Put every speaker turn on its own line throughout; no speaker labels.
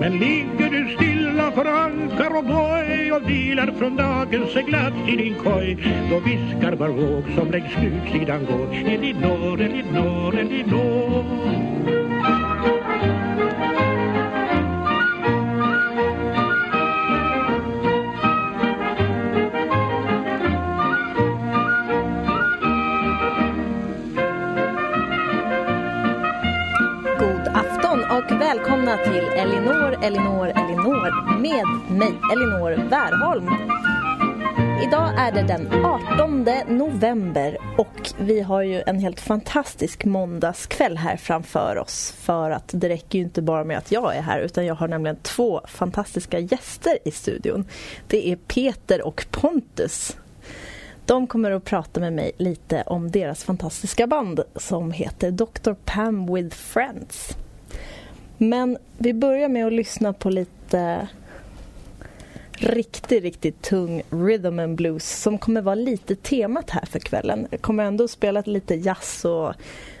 Men ligger du stilla för ankar och boj och vilar från dagens seglats i din koj då viskar var våg som längs slutsidan går. Elinor, Elinor, Elinor
till Elinor, Elinor, Elinor med mig, Elinor Wärholm. Idag är det den 18 november och vi har ju en helt fantastisk måndagskväll här framför oss för att det räcker ju inte bara med att jag är här utan jag har nämligen två fantastiska gäster i studion. Det är Peter och Pontus. De kommer att prata med mig lite om deras fantastiska band som heter Dr. Pam with Friends. Men vi börjar med att lyssna på lite riktigt, riktigt tung rhythm and blues som kommer vara lite temat här för kvällen. Jag kommer ändå spela lite jazz och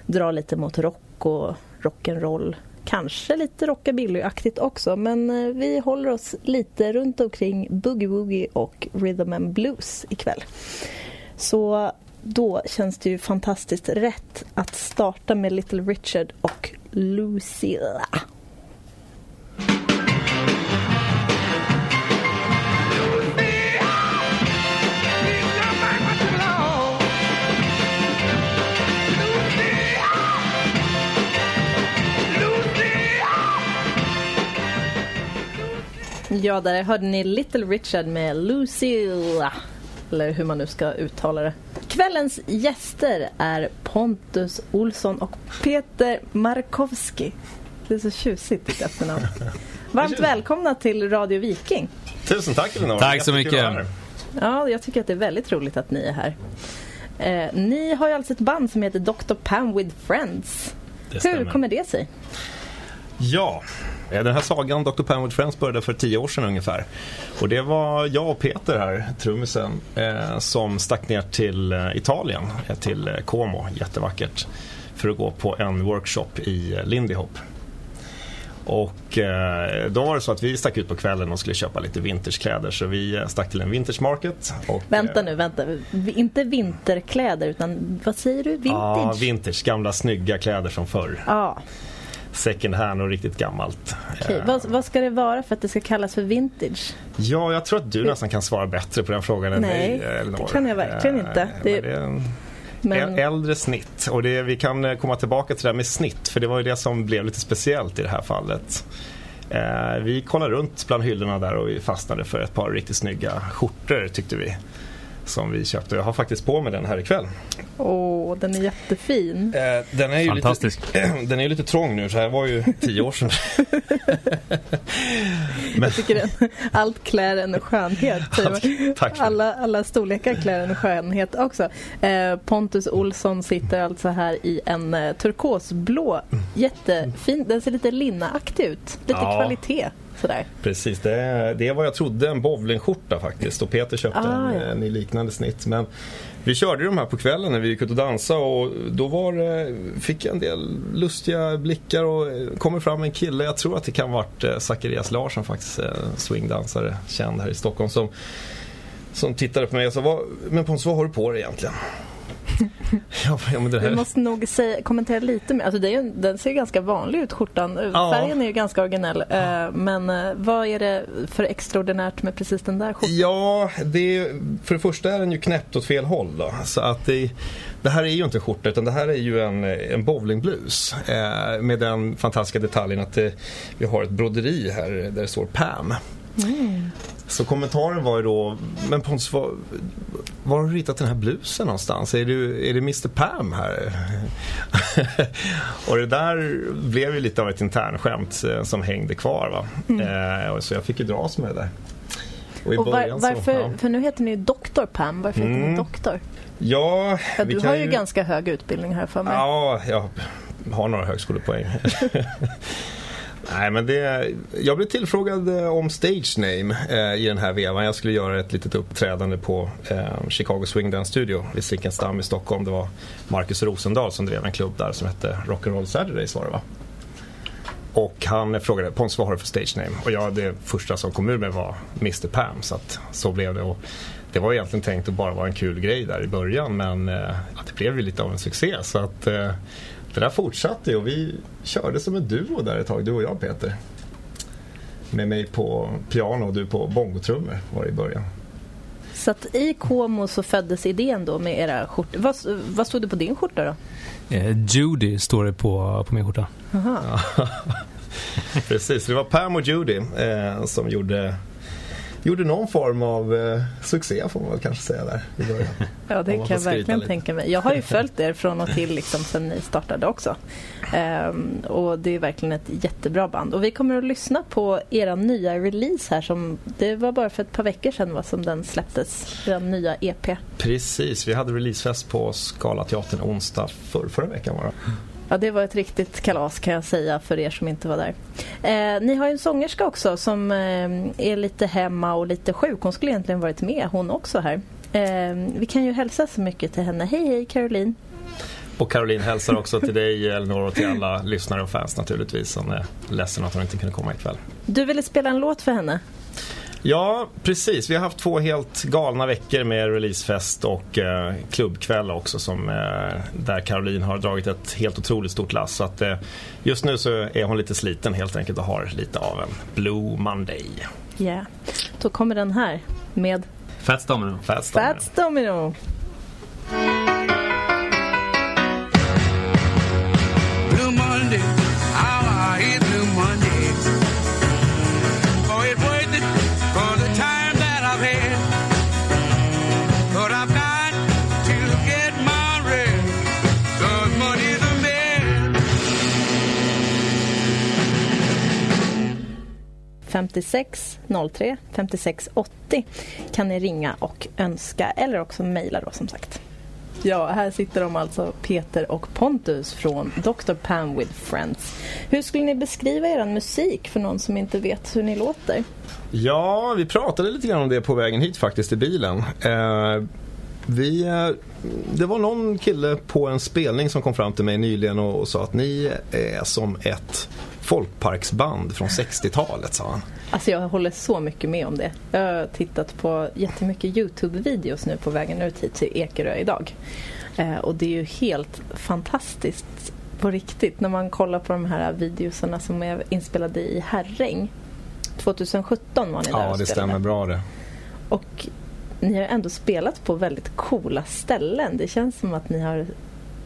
dra lite mot rock och rock'n'roll. Kanske lite rockabilly-aktigt också men eh, vi håller oss lite runt omkring boogie-woogie och rhythm and blues ikväll. Så då känns det ju fantastiskt rätt att starta med Little Richard och Lucilla. Ja, där hörde ni Little Richard med Lucilla. Eller hur man nu ska uttala det. Kvällens gäster är Pontus Olsson och Peter Markowski. Det är så tjusigt ditt efternamn. Varmt välkomna till Radio Viking.
Tusen tack Elinor.
Tack så mycket.
Ja, jag tycker att det är väldigt roligt att ni är här. Eh, ni har ju alltså ett band som heter Dr. Pam with Friends.
Det
Hur
stämmer.
kommer det sig?
Ja, den här sagan Dr. With Friends började för tio år sedan ungefär. Och det var jag och Peter här, trummisen, eh, som stack ner till eh, Italien, eh, till eh, Como, jättevackert, för att gå på en workshop i eh, Lindy Hop. Och eh, då var det så att vi stack ut på kvällen och skulle köpa lite vintagekläder så vi eh, stack till en vintage market. Och,
Vänta
eh,
nu, vänta. Inte vinterkläder utan vad säger du?
Ja,
Vintage?
vintage, gamla snygga kläder som förr.
Ja,
Second hand och riktigt gammalt.
okej.
Eh,
Vad, vad ska det vara för att det ska kallas för vintage?
Ja, jag tror att du nästan kan svara bättre på den frågan än
Nej,
mig, Elinor.
det kan jag verkligen
Eh,
inte. Det-
det
Men,
äldre snitt. Och det, vi kan eh, komma tillbaka till det här med snitt, för det var ju det som blev lite speciellt i det här fallet. Eh, vi kollade runt bland hyllorna där och vi fastnade för ett par riktigt snygga skjortor tyckte vi. Som vi köpte. Jag har faktiskt på mig den här ikväll.
åh, den är jättefin.
Eh, den är ju
Fantastisk.
Lite, den är ju lite trång nu, så här var ju tio år sedan.
Jag tycker den, allt klär en skönhet.
det.
Alla, alla storlekar klär en skönhet också. Eh, Pontus Olsson sitter alltså här i en eh, turkosblå, jättefin, den ser lite linnaaktig ut. Lite
Ja.
kvalitet sådär.
Precis, det är, det är vad jag trodde en bowlingskjorta faktiskt och Peter köpte
Ah,
en,
ja.
en i liknande snitt. Men vi körde de här på kvällen när vi gick ut och dansade och då var det, fick jag en del lustiga blickar och kommer fram en kille, jag tror att det kan varit eh, Zacharias Larsson faktiskt, eh, swingdansare känd här i Stockholm som som tittade på mig och sa, "Vad- men Pontus vad har du på dig egentligen? Ja, ja, men det här...
Vi måste nog säga, kommentera lite mer. Alltså det är den ser ganska vanlig ut, skjortan.
Ja.
Färgen är ju ganska originell. Eh, men eh, vad är det för extraordinärt med precis den där skjortan?
Ja, det är, för det första är den ju knäppt åt fel håll. Då. Så att det, det här är ju inte en skjorta utan det här är ju en, en bowlingblus. Eh, med den fantastiska detaljen att det, vi har ett broderi här där det står Pam. Så kommentaren var ju då, men Pontus, var, var har du ritat den här blusen någonstans? Är, du, är det Mr Pam här? och det där blev ju lite av ett internskämt eh, som hängde kvar. Va? Eh, och så jag fick ju dras med det där. i
Och var,
början så-
varför,
ja.
för nu heter ni ju Dr. Pam. Varför heter ni
Mm.
Doktor?
Ja,
Ja, du har ju ganska hög utbildning här för mig.
Ja, jag har några högskolepoäng. Nej, men det, jag blev tillfrågad eh, om stage name eh, i den här vevan. Jag skulle göra ett litet uppträdande på eh, Chicago Swing Dance Studio vid Zinkensdamm i Stockholm. Det var Marcus Rosendahl som drev en klubb där som hette Rock'n'Roll Saturdays var det va? Och han frågade Pons vad har du för stage name? Och jag, det första som kom ur mig var Mr Pam. Så att så blev det. Och det var egentligen tänkt att bara vara en kul grej där i början men eh, det blev ju lite av en succé. Så att eh, det där fortsatte och vi körde som en duo där ett tag, du och jag Peter. Med mig på piano och du på bongotrummor var det i början.
Så att i Como så föddes idén då med era skjortor. Vad, vad stod det på din skjorta då?
Eh, Judy står det på, på min skjorta.
Aha.
Precis, det var Pam och Judy eh, som gjorde gjorde någon form av eh, succé får man väl kanske säga där i början.
Ja, det kan jag verkligen lite. tänka mig. Jag har ju följt er från och till liksom, sen ni startade också. Um, och det är verkligen ett jättebra band. Och vi kommer att lyssna på era nya release här som det var bara för ett par veckor sedan va, som den släpptes, den nya EP.
Precis, vi hade releasefest på Scalateatern onsdag för, förra veckan var det.
Ja, det var ett riktigt kalas kan jag säga för er som inte var där. Eh, ni har ju en sångerska också som eh, är lite hemma och lite sjuk. Hon skulle egentligen varit med hon också här. Eh, vi kan ju hälsa så mycket till henne. Hej hej Caroline!
Och Caroline hälsar också till dig Elinor och till alla lyssnare och fans naturligtvis som är ledsen att hon inte kunde komma ikväll.
Du ville spela en låt för henne?
Ja, precis. Vi har haft två helt galna veckor med releasefest och eh, klubbkväll också som, eh, där Caroline har dragit ett helt otroligt stort lass. Så att, eh, just nu så är hon lite sliten helt enkelt och har lite av en Blue Monday.
Ja, yeah. då kommer den här med
Fats Domino.
Fats Domino.
Fats Domino. 56 03 56 80 kan ni ringa och önska eller också mejla då som sagt. Ja, här sitter de alltså Peter och Pontus från Dr. Pam with Friends. Hur skulle ni beskriva er musik för någon som inte vet hur ni låter?
Ja, vi pratade lite grann om det på vägen hit faktiskt i bilen. Eh, vi, eh, det var någon kille på en spelning som kom fram till mig nyligen och, och sa att ni är som ett folkparksband från 60-talet, sa han.
Alltså jag håller så mycket med om det. Jag har tittat på jättemycket Youtube-videos nu på vägen ut hit till Ekerö idag. Eh, och det är ju helt fantastiskt på riktigt när man kollar på de här videosarna som är inspelade i Herräng. 2017 var ni där
Ja, det stämmer bra det.
Och ni har ändå spelat på väldigt coola ställen. Det känns som att ni har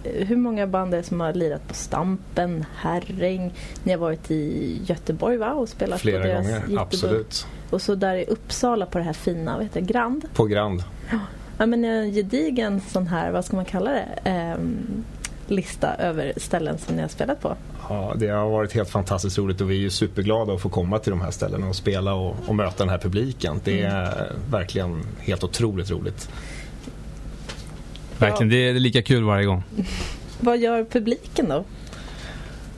hur många band är det som har lirat på Stampen, Herräng? Ni har varit i Göteborg va? och spelat
Flera
på deras
gånger,
Göteborg.
absolut.
Och så där i Uppsala på det här fina, vad heter det, Grand?
På Grand.
Ja, men en gedigen sån här, vad ska man kalla det, ehm, lista över ställen som ni har spelat på.
Ja, det har varit helt fantastiskt roligt och vi är superglada att få komma till de här ställena och spela och, och möta den här publiken. Det är mm. verkligen helt otroligt roligt.
Verkligen, det är lika kul varje gång.
vad gör publiken då?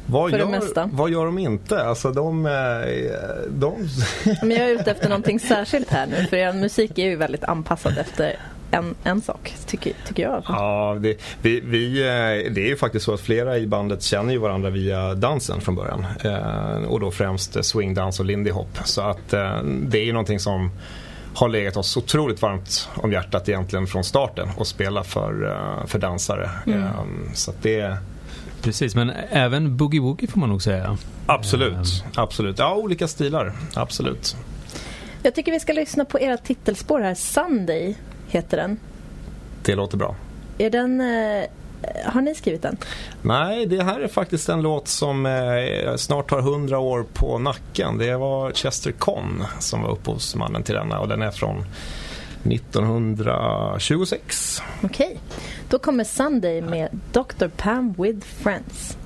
Vad
För
gör,
det mesta.
vad gör de inte? Alltså de... de...
Men jag är ute efter någonting särskilt här nu för er musik är ju väldigt anpassad efter en, en sak, tycker, tycker jag.
Ja, det, vi, vi, det är ju faktiskt så att flera i bandet känner ju varandra via dansen från början. Eh, och då främst swingdans och lindy hop. Så att eh, det är ju någonting som har legat oss otroligt varmt om hjärtat egentligen från starten och spela för, uh, för dansare. Mm. Um, så det
Precis, men även boogie-woogie får man nog säga.
Absolut, um. absolut. Ja, olika stilar. Absolut.
Jag tycker vi ska lyssna på era titelspår här. Sunday heter den.
Det låter bra.
Är den uh, har ni skrivit den?
Nej, det här är faktiskt en låt som eh, snart har 100 år på nacken. Det var Chester Conn som var upphovsmannen till denna och den är från 1926.
Okej, okay. då kommer Sunday med Dr. Pam with Friends.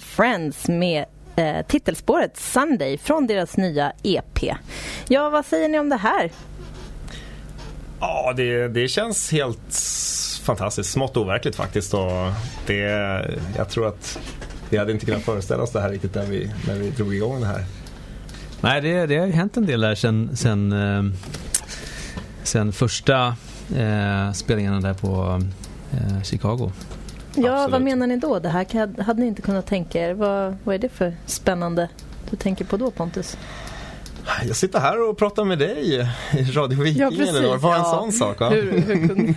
Friends med eh, titelspåret Sunday från deras nya EP. Ja, vad säger ni om det här?
Ja, det, det känns helt fantastiskt. Smått overkligt faktiskt. Och det, jag tror att vi hade inte kunnat föreställa oss det här riktigt när vi, när vi drog igång det här.
Nej, det, det har hänt en del där sen, sen, eh, sen första eh, spelningarna där på eh, Chicago.
Ja,
Absolut.
vad menar ni då? Det här kan- hade ni inte kunnat tänka er. Vad, vad är det för spännande du tänker på då, Pontus?
Jag sitter här och pratar med dig i Radio Viking.
Ja,
vad? Vad en
Ja.
sån sak. Va?
Hur, hur kunde...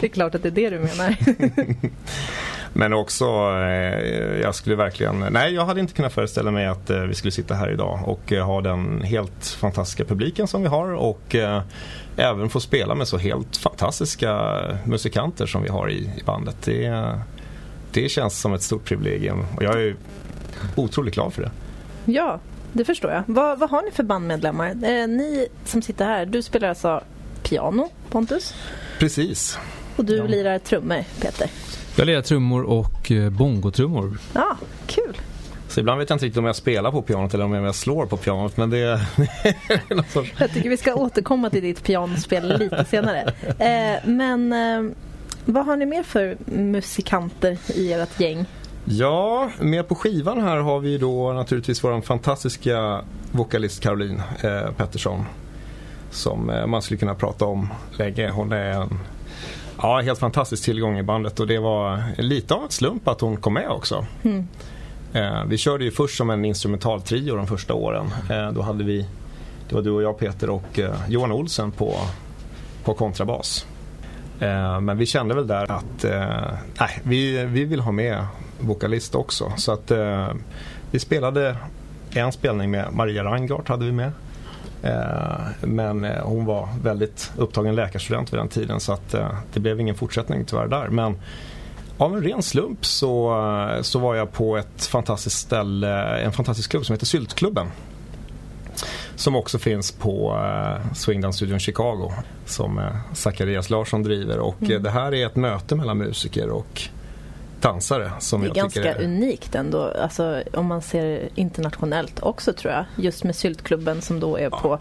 Det är klart att det är det du menar.
Men också, eh, jag skulle verkligen... Nej, jag hade inte kunnat föreställa mig att eh, vi skulle sitta här idag och eh, ha den helt fantastiska publiken som vi har och även få spela med så helt fantastiska musikanter som vi har i, i bandet. Det, det känns som ett stort privilegium och jag är otroligt glad för det.
Ja, det förstår jag. Vad, vad har ni för bandmedlemmar? Eh, ni som sitter här, du spelar alltså piano, Pontus.
Precis.
Och du
Ja.
lirar trummor, Peter.
Jag lirar trummor och eh, bongotrummor.
Ja, kul.
Så ibland vet jag inte riktigt om jag spelar på pianot eller om jag slår på pianot men det är sorts...
Jag tycker vi ska återkomma till ditt pianospel lite senare. Eh, men eh, vad har ni mer för musikanter i ert gäng?
Ja, med på skivan här har vi då naturligtvis vår fantastiska vokalist Caroline eh, Pettersson. Som man skulle kunna prata om länge. Hon är en ja, helt fantastisk tillgång i bandet och det var lite av ett slump att hon kom med också.
Mm.
Eh, vi körde ju först som en instrumentaltrio de första åren. Eh, då hade vi, det var du och jag Peter och eh, Johan Olsen på, på kontrabas. Eh, men vi kände väl där att eh, nej, vi, vi vill ha med vokalist också. Så att eh, vi spelade en spelning med Maria Rangart hade vi med. Eh, men eh, hon var väldigt upptagen läkarstudent vid den tiden så att eh, det blev ingen fortsättning tyvärr där. Men av en ren slump så, eh, så var jag på ett fantastiskt ställe, en fantastisk klubb som heter Syltklubben. Som också finns på eh, Swingdown-studion Chicago som eh, Zacharias Larsson driver. Och
Mm.
eh, det här är ett möte mellan musiker och dansare som
Det är ganska
är...
unikt ändå, alltså, om man ser internationellt också tror jag. Just med Syltklubben som då är på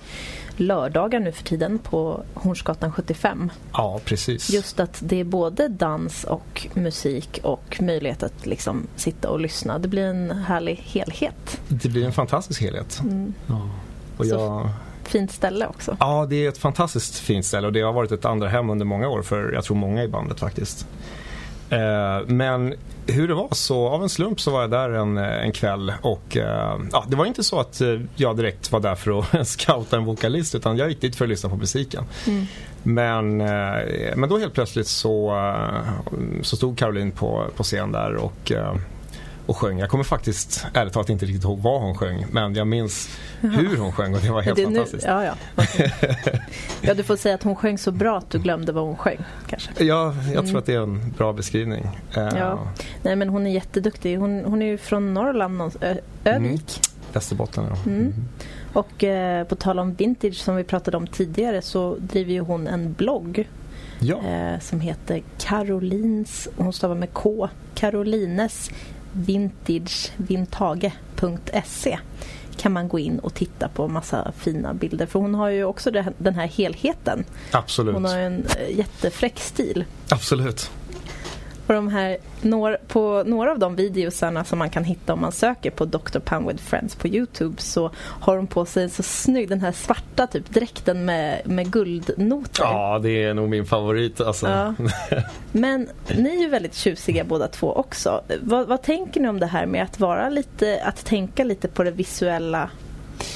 lördagar nu för tiden på Hornsgatan 75.
Ja, precis.
Just att det är både dans och musik och möjlighet att liksom sitta och lyssna. Det blir en härlig helhet.
Det blir en fantastisk helhet.
Mm.
Ja.
Och
Så-
jag...
Fint ställe också.
Ja, det är ett fantastiskt fint ställe och det har varit ett andra hem under många år för jag tror många i bandet faktiskt. Eh, men hur det var så, av en slump så var jag där en, en kväll och eh, ja, det var inte så att eh, jag direkt var där för att scouta en vokalist utan jag gick dit för att lyssna på musiken.
Mm.
Men, eh, men då helt plötsligt så, eh, så stod Caroline på, på scen där och, eh, och sjöng. Jag kommer faktiskt ärligt talat inte riktigt ihåg vad hon sjöng men jag minns hur hon sjöng och det var helt
det är nu,
fantastiskt.
ja, ja. Ja, du får säga att hon sjöng så bra att du glömde vad hon sjöng. Kanske.
Ja, jag
Mm.
tror att det är en bra beskrivning. Eh,
Ja. Nej, men hon är jätteduktig. Hon, hon är ju från Norrland, Ö- Övik.
Västerbotten, ja.
Mm. Och eh, på tal om vintage som vi pratade om tidigare så driver ju hon en blogg
Ja,
eh, som heter Carolines, hon stavar med K, Carolines vintagevintage.se kan man gå in och titta på massa fina bilder för hon har ju också den här helheten.
absolut.
Hon har en eh, jättefräck stil.
Absolut.
Och de här, några, på några av de videosarna som man kan hitta om man söker på Dr. Pan with Friends på Youtube så har de på sig en så snygg, den här svarta typ dräkten med, med guldnoter.
Ja, det är nog min favorit. Alltså.
Ja. Men ni är ju väldigt tjusiga båda två också. Vad, vad tänker ni om det här med att vara lite, att tänka lite på det visuella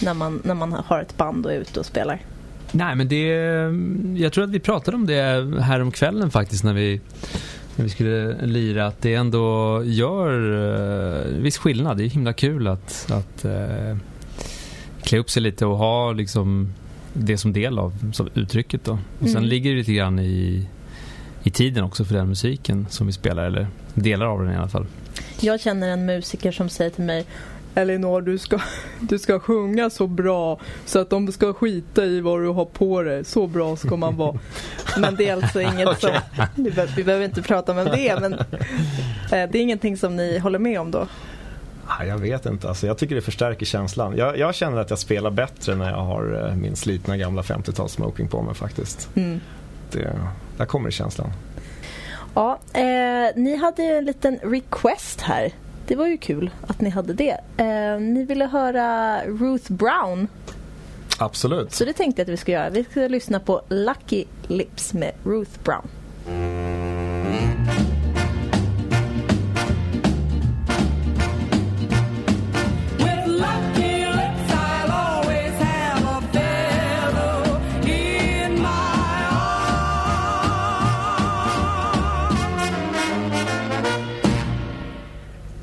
när man, när man har ett band och är ute och spelar?
Nej men det, jag tror att vi pratade om det här om kvällen faktiskt när vi, vi skulle lira. Att det ändå gör uh, viss skillnad. Det är himla kul att, att uh, klä upp sig lite och ha liksom det som del av som uttrycket. Då. Och sen
Mm.
ligger det lite grann i, i tiden också för den musiken som vi spelar. Eller delar av den i alla fall.
Jag känner en musiker som säger till mig
Elinor du ska, du ska sjunga så bra så att de ska skita i vad du har på dig. Så bra ska man vara.
Men det är alltså inget okay. som, vi, behöver, vi behöver inte prata om det men eh, det är ingenting som ni håller med om då?
Jag vet inte, alltså, jag tycker det förstärker känslan. Jag, jag, känner att jag spelar bättre när jag har eh, min slitna gamla 50-tals smoking på mig faktiskt. Mm. Det, där kommer känslan.
Ja, eh, ni hade ju en liten request här. Det var ju kul att ni hade det. Eh, ni ville höra Ruth Brown.
Absolut.
Så det tänkte jag att vi ska göra. Vi ska lyssna på Lucky Lips med Ruth Brown.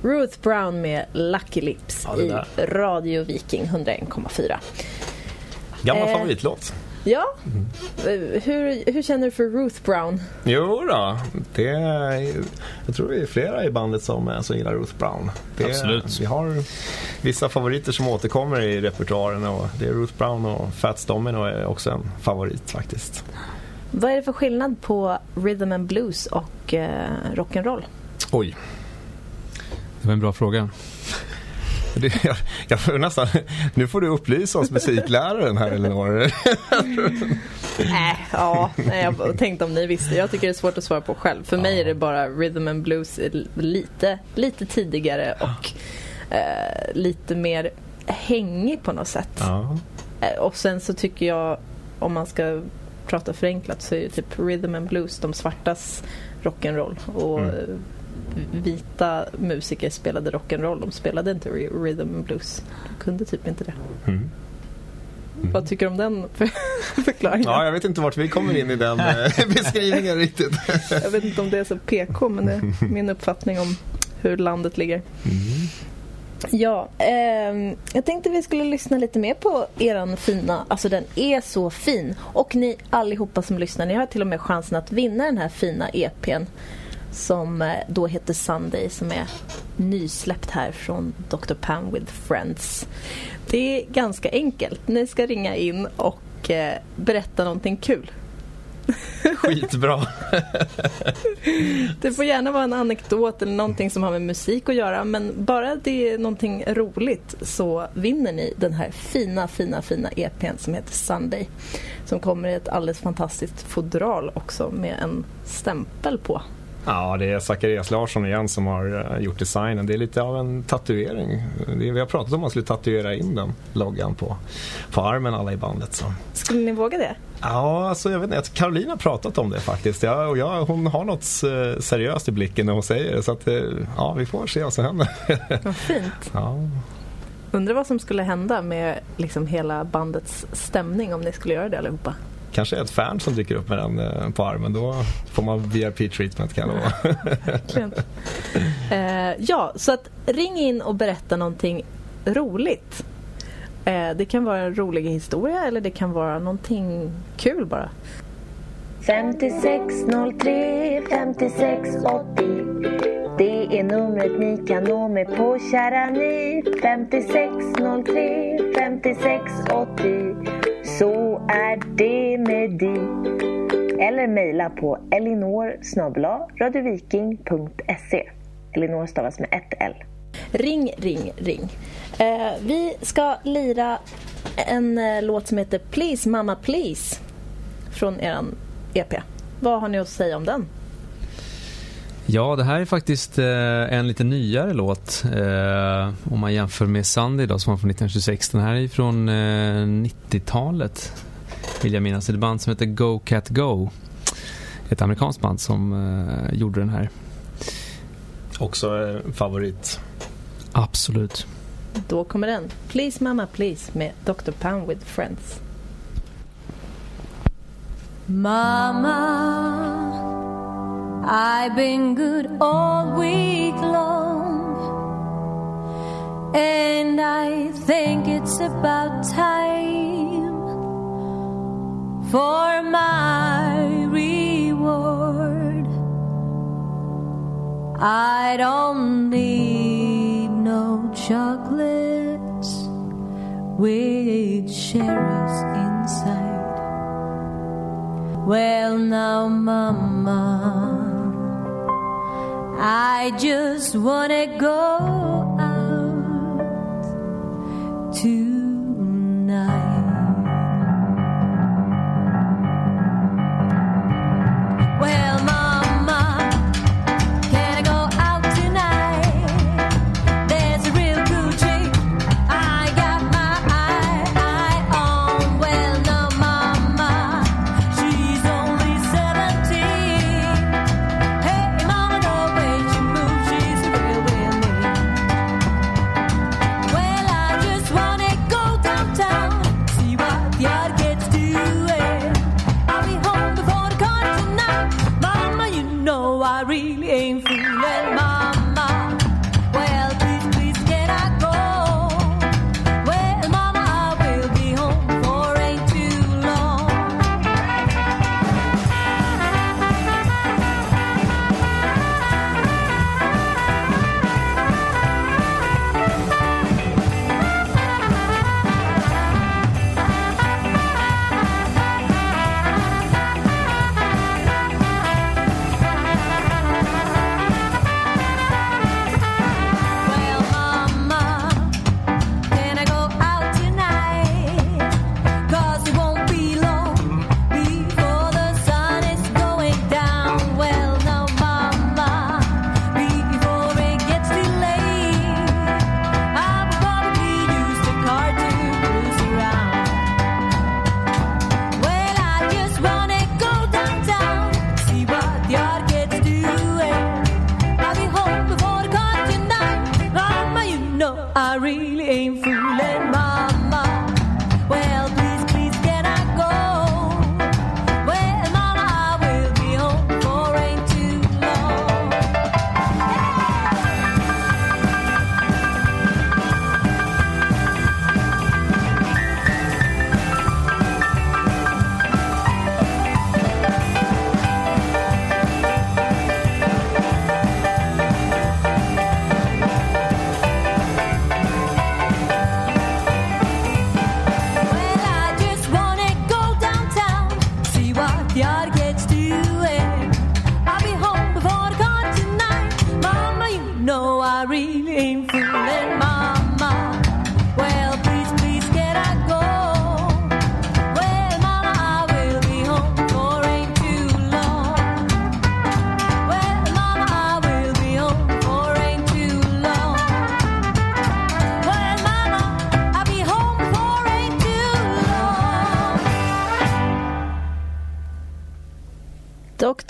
Ruth Brown med Lucky Lips ja, i Radio Viking 101,4.
Gammal eh, favoritlåt.
Ja. Mm. Hur, hur känner du för Ruth Brown?
Jo då, det är, jag tror det är flera i bandet som, som gillar Ruth Brown. Det,
Absolut.
Vi har vissa favoriter som återkommer i repertoaren och det är Ruth Brown och Fats Domino är också en favorit faktiskt.
Vad är det för skillnad på rhythm and blues och eh, rock'n'roll?
Oj,
det var en bra fråga.
Det, jag, jag får nästan, nu får du upplysa oss musikläraren här Elinor.
äh, ja, jag tänkte om ni visste. Jag tycker det är svårt att svara på själv. För ja. mig är det bara rhythm and blues lite, lite tidigare och eh, lite mer hängig på något sätt. Ja. Eh, och sen så tycker jag, om man ska prata förenklat så är ju typ rhythm and blues de svartas rock'n'roll. Och mm vita musiker spelade rock'n'roll. De spelade inte rhythm and blues. De kunde typ inte det. Mm. Mm. Vad tycker du om den förklaringen?
Ja, jag vet inte vart vi kommer in i den eh, beskrivningen riktigt.
jag vet inte om det är så PK men det är min uppfattning om hur landet ligger. Mm. Ja, eh, jag tänkte vi skulle lyssna lite mer på eran fina, alltså den är så fin. Och ni allihopa som lyssnar, ni har till och med chansen att vinna den här fina EPn som eh, då heter Sunday som är nysläppt här från Dr. Pam with Friends. Det är ganska enkelt. Ni ska ringa in och eh, berätta någonting kul.
Skitbra.
det får gärna vara en anekdot eller någonting som har med musik att göra men bara det är någonting roligt så vinner ni den här fina, fina, fina EPn som heter Sunday. Som kommer i ett alldeles fantastiskt fodral också med en stämpel på.
Ja, det är Zacharias Larsson igen som har eh, gjort designen. Det är lite av en tatuering. vi har pratat om att man skulle tatuera in den loggan på, på armen alla i bandet. Så.
Skulle ni våga det?
Ja, alltså jag vet inte. Caroline har pratat om det faktiskt. Ja, och jag, hon har något eh, seriöst i blicken när hon säger det. Så att, eh, ja, vi får se vad som händer.
Vad fint. Ja. Undrar vad som skulle hända med liksom hela bandets stämning om ni skulle göra det allihopa
kanske ett fan som dyker upp med den eh, på armen. Då får man VIP-treatment kan jag lova.
eh, ja, så att ring in och berätta någonting roligt. Eh, det kan vara en rolig historia eller det kan vara någonting kul bara.
5603 5680 Det är numret ni kan nå mig på kära ni 5603 5680 så är det med dig. Eller mejla på elinor radioviking.se. Elinor stavas med ett L.
Ring, ring, ring. Eh, vi ska lira en eh, låt som heter Please Mama Please från eran EP. Vad har ni att säga om den?
Ja, det här är faktiskt eh, en lite nyare låt eh, om man jämför med Sunday då, som var från 1926. Den här är från eh, 90-talet vill jag minnas. Det är ett band som heter Go Cat Go. Ett amerikanskt band som eh, gjorde den här.
Också eh, favorit.
Absolut.
Då kommer den. Please Mama Please med Dr. Pound with Friends.
Mama I've been good all week long, and I think it's about time for my reward. I don't need no chocolate. with cherries inside. Well, now, Mama, I just wanna go out tonight.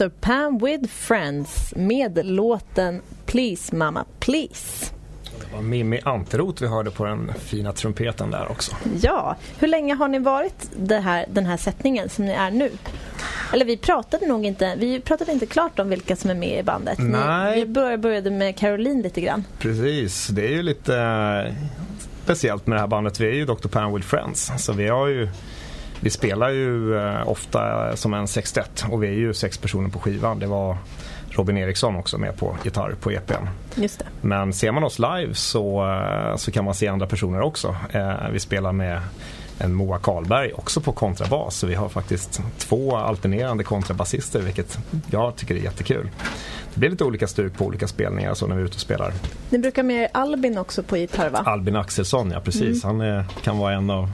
Dr. Pam with Friends med låten Please Mama Please.
Det var Mimmi Anteroth vi hörde på den fina trumpeten där också.
Ja, hur länge har ni varit här, den här sättningen som ni är nu? Eller vi pratade nog inte, vi pratade inte klart om vilka som är med i bandet. Ni,
Nej.
vi började, började med Caroline lite grann.
Precis, det är ju lite eh, speciellt med det här bandet. Vi är ju Dr. Pan with Friends. Så vi har ju vi spelar ju eh, ofta som en sextett och vi är ju sex personer på skivan. Det var Robin Eriksson också med på gitarr på EPn.
Just det.
Men ser man oss live så, eh, så kan man se andra personer också. Eh, Vi spelar med en Moa Karlberg också på kontrabas. Så vi har faktiskt två alternerande kontrabasister vilket jag tycker är jättekul. Det blir lite olika stuk på olika spelningar så när vi är ute och spelar.
Ni brukar med Albin också på gitarr va?
Albin Axelsson, ja precis. Han är, kan vara en av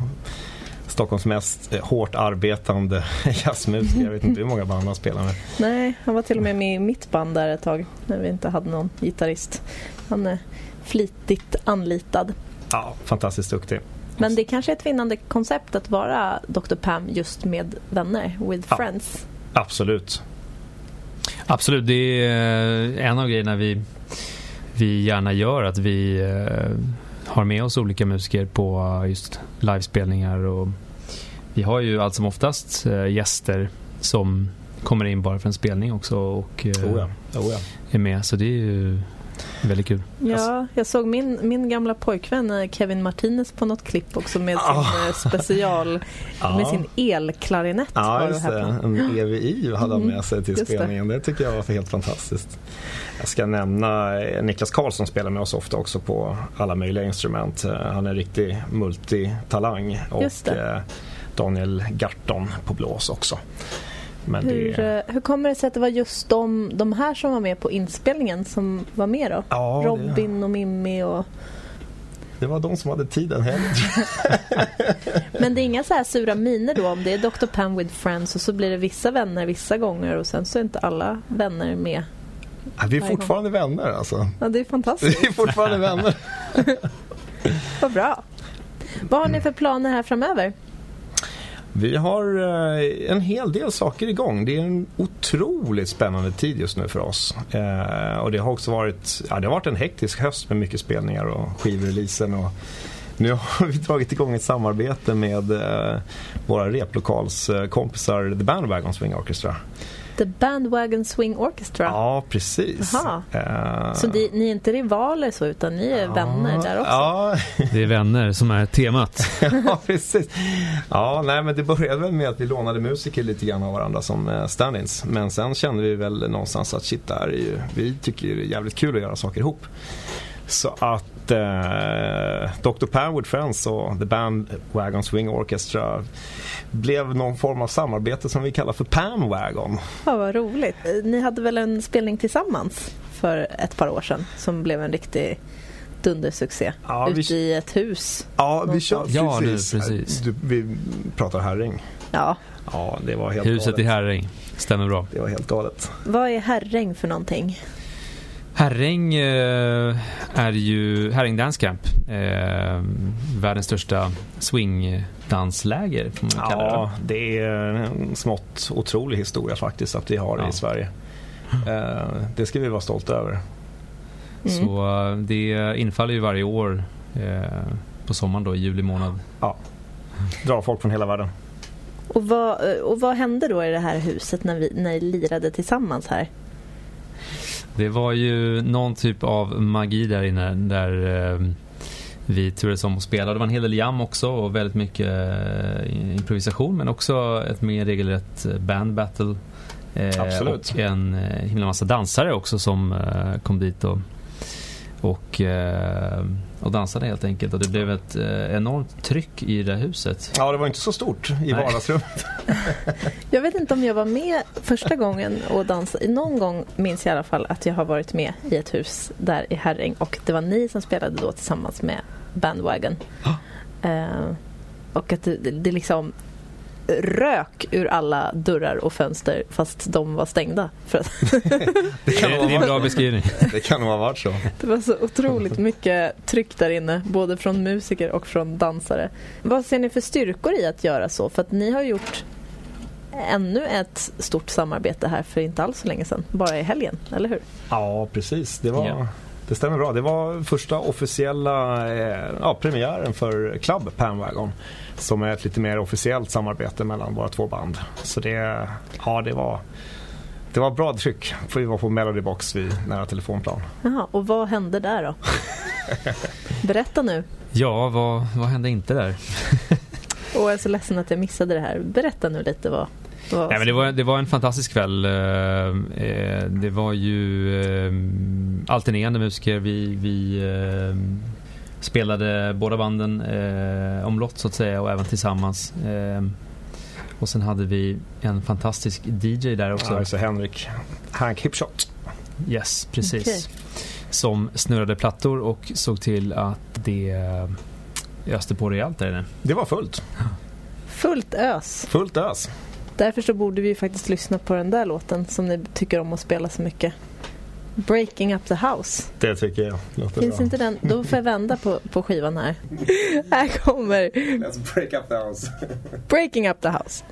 Stockholms mest eh, hårt arbetande jazzmusiker. Jag vet inte hur många band han spelar med.
Nej, han var till och med med i mitt band där ett tag när vi inte hade någon gitarrist. Han är flitigt anlitad.
Ja, fantastiskt duktig.
Men det kanske är ett vinnande koncept att vara Dr. Pam just med vänner, with
Ja.
friends.
Absolut.
Absolut, det är eh, en av grejerna vi, vi gärna gör att vi eh, har med oss olika musiker på just livespelningar och vi har ju allt som oftast eh, gäster som kommer in bara för en spelning också och eh,
Oh ja. Oh ja.
är med så det är ju Väldigt kul.
Ja, jag såg min, min gamla pojkvän eh, Kevin Martinez på något klipp också med sin
Ah.
eh, special,
Ja.
med sin elklarinett.
Ja, just det. En EVI hade han med sig till
det.
spelningen. Det. tycker jag var helt fantastiskt. Jag ska nämna eh, Niklas Karlsson spelar med oss ofta också på alla möjliga instrument. Han är en riktig multitalang. Och
det.
Daniel Garton på blås också.
Hur,
det,
eh, hur kommer det sig att det var just de, de här som var med på inspelningen som var med då?
ja, det,
Robin och Mimmi och...
det var de som hade tiden heller.
Men det är inga så här sura miner då om det är Dr. Pam with Friends och så blir det vissa vänner vissa gånger och sen så är inte alla vänner med.
Ja, Vi är
Varje gång.
fortfarande vänner alltså.
Ja, det är
Vi
fantastiskt.
är fortfarande vänner.
Vad bra. Vad har ni för planer här framöver?
Vi har eh, en hel del saker igång. Det är en otroligt spännande tid just nu för oss. Eh, och det har också varit, ja, det har varit en hektisk höst med mycket spelningar och skivreleasen. Och nu har vi dragit igång ett samarbete med eh, våra replokalskompisar The Bandwagon Swing Orchestra.
The Bandwagon Swing Orchestra.
Ja, precis. Eh,
Så ni, ni är inte rivaler så utan ni är vänner där också?
Ja,
Det är vänner som är temat.
ja, precis. Ja, nej, men det började väl med att vi lånade musiker lite grann av varandra som eh, stand-ins. Men sen kände vi väl någonstans att shit, det här är ju, vi tycker det är jävligt kul att göra saker ihop. Så att eh, Dr. Pam with Friends och The Band Wagon Swing Orchestra blev någon form av samarbete som vi kallar för Pam Wagon.
Ja, vad roligt. Ni hade väl en spelning tillsammans för ett par år sedan som blev en riktig dundersuccé.
Ja, vi-
Ute i ett hus.
Ja, vi kör.
Ja,
precis.
precis.
Du, vi pratar Herring.
Ja.
Ja, det var helt
Huset i
galet.
Herräng. Stämmer bra.
Det var helt galet.
Vad är Herräng för någonting?
Herräng eh, är ju Herräng Dance Camp. Eh, världens största swingdansläger får man kalla det.
Ja, det är en smått otrolig historia faktiskt att vi har det
Ja.
i Sverige. Eh, Det ska vi vara stolta över.
Mm.
Så det infaller ju varje år på sommaren då i juli månad.
Drar folk från hela världen.
Och, vad, och vad hände då i det här huset när vi när ni lirade tillsammans här?
Det var ju någon typ av magi där inne där eh, vi turades om att spela. Det var en hel del jam också och väldigt mycket eh, improvisation men också ett mer regelrätt eh, band battle. Eh,
Absolut.
Och en eh, himla massa dansare också som eh, kom dit och, och, eh, och dansade helt enkelt. Och det blev ett eh, enormt tryck i det huset.
Ja, det var inte så stort i
Nej.
vardagsrummet.
Jag vet inte om jag var med första gången och dansade. Någon gång minns jag i alla fall att jag har varit med i ett hus där i Herräng och det var ni som spelade då tillsammans med Bandwagon. Eh, och att det, det liksom rök ur alla dörrar och fönster fast de var stängda. För att
Det kan,
det är en bra beskrivning.
det kan nog ha varit så.
det var så otroligt mycket tryck där inne, både från musiker och från dansare. Vad ser ni för styrkor i att göra så? För att ni har gjort ännu ett stort samarbete här för inte alls så länge sedan, bara i helgen, eller hur?
Ja, precis. Det, var,
Ja.
Det stämmer bra. Det var första officiella eh, ja, premiären för Club Panwagon. Som är ett lite mer officiellt samarbete mellan våra två band. Så det, ja, det var det var bra tryck. För vi var på Melody Box vid nära telefonplan.
Jaha, och vad hände där då? Berätta nu.
Ja, vad, vad hände inte där?
Och jag är så ledsen att jag missade det här. Berätta nu lite vad... vad
Nej, men det, var, det var en fantastisk kväll. Eh, eh, Det var ju eh, alternerande musiker. Vi, vi spelade båda banden omlott så att säga och även tillsammans. Och sen hade vi en fantastisk DJ där också.
Ja, alltså Henrik Hank Hipshot.
Yes, precis.
Okej.
Som snurrade plattor och såg till att det öste på rejält där inne.
Det var fullt.
Fullt ös.
Fullt ös.
Därför så borde vi faktiskt lyssna på den där låten som ni tycker om att spela så mycket. Breaking up the house.
Det tycker jag låter
Finns
bra.
inte den? Då får jag vända på, på skivan här. här kommer
Let's break up the house.
Breaking up the house.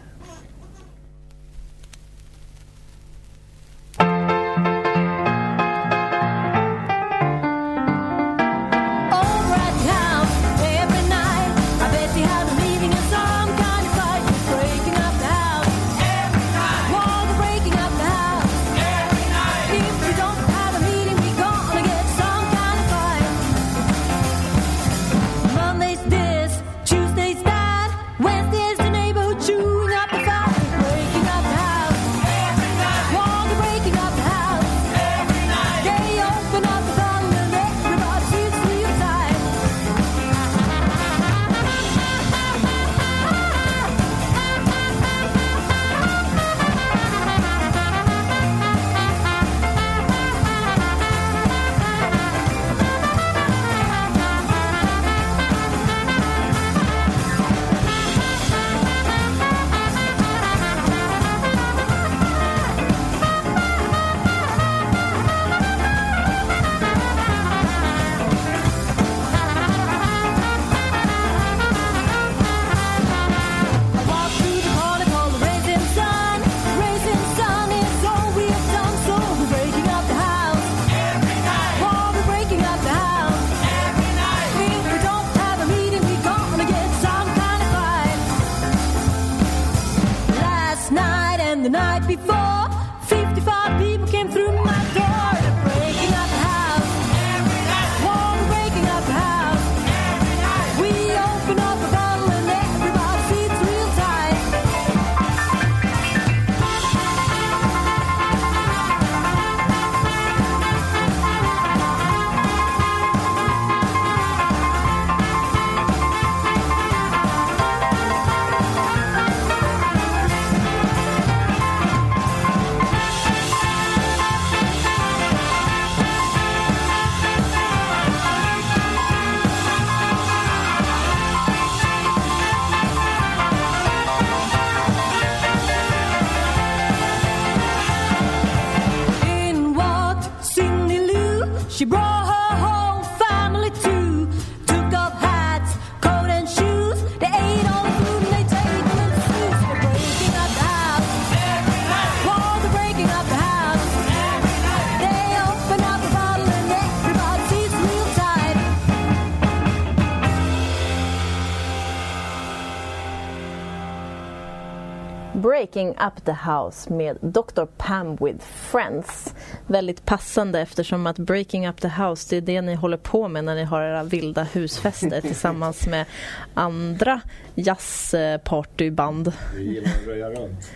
Breaking Up the House
med Dr. Pam with Friends. Väldigt passande eftersom att Breaking Up the House det är det ni håller på med när ni har era vilda husfester tillsammans med andra jazzpartyband.
Vi gillar att röja runt.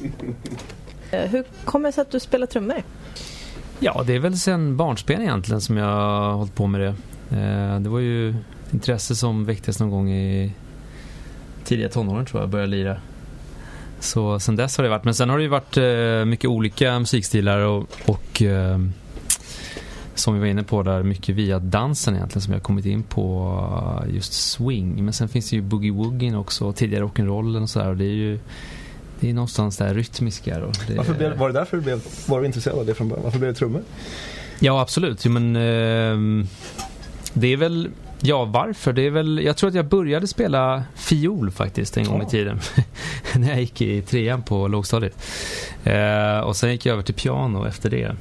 Eh, Hur kommer det sig att du spelar trummor?
Ja, det är väl sen barnsben egentligen som jag har hållit på med det. Eh, Det var ju intresse som väcktes någon gång i tidiga tonåren tror jag, jag började lira. Så sen dess har det varit, men sen har det ju varit eh, mycket olika musikstilar och, och eh, som vi var inne på där, mycket via dansen egentligen som jag har kommit in på eh, just swing. Men sen finns det ju boogie-woogien också, och tidigare rock'n'rollen och sådär och det är ju det är någonstans där rytmiska. Och det,
Varför blev, var det därför du blev, var du intresserad av det från början? Varför blev det trummor?
Ja, absolut. Jo, men ehm, det är väl... Ja, varför? Det är väl... Jag tror att jag började spela fiol faktiskt en gång
Ja.
i tiden. när jag gick i trean på lågstadiet. Eh, och sen gick jag över till piano efter det.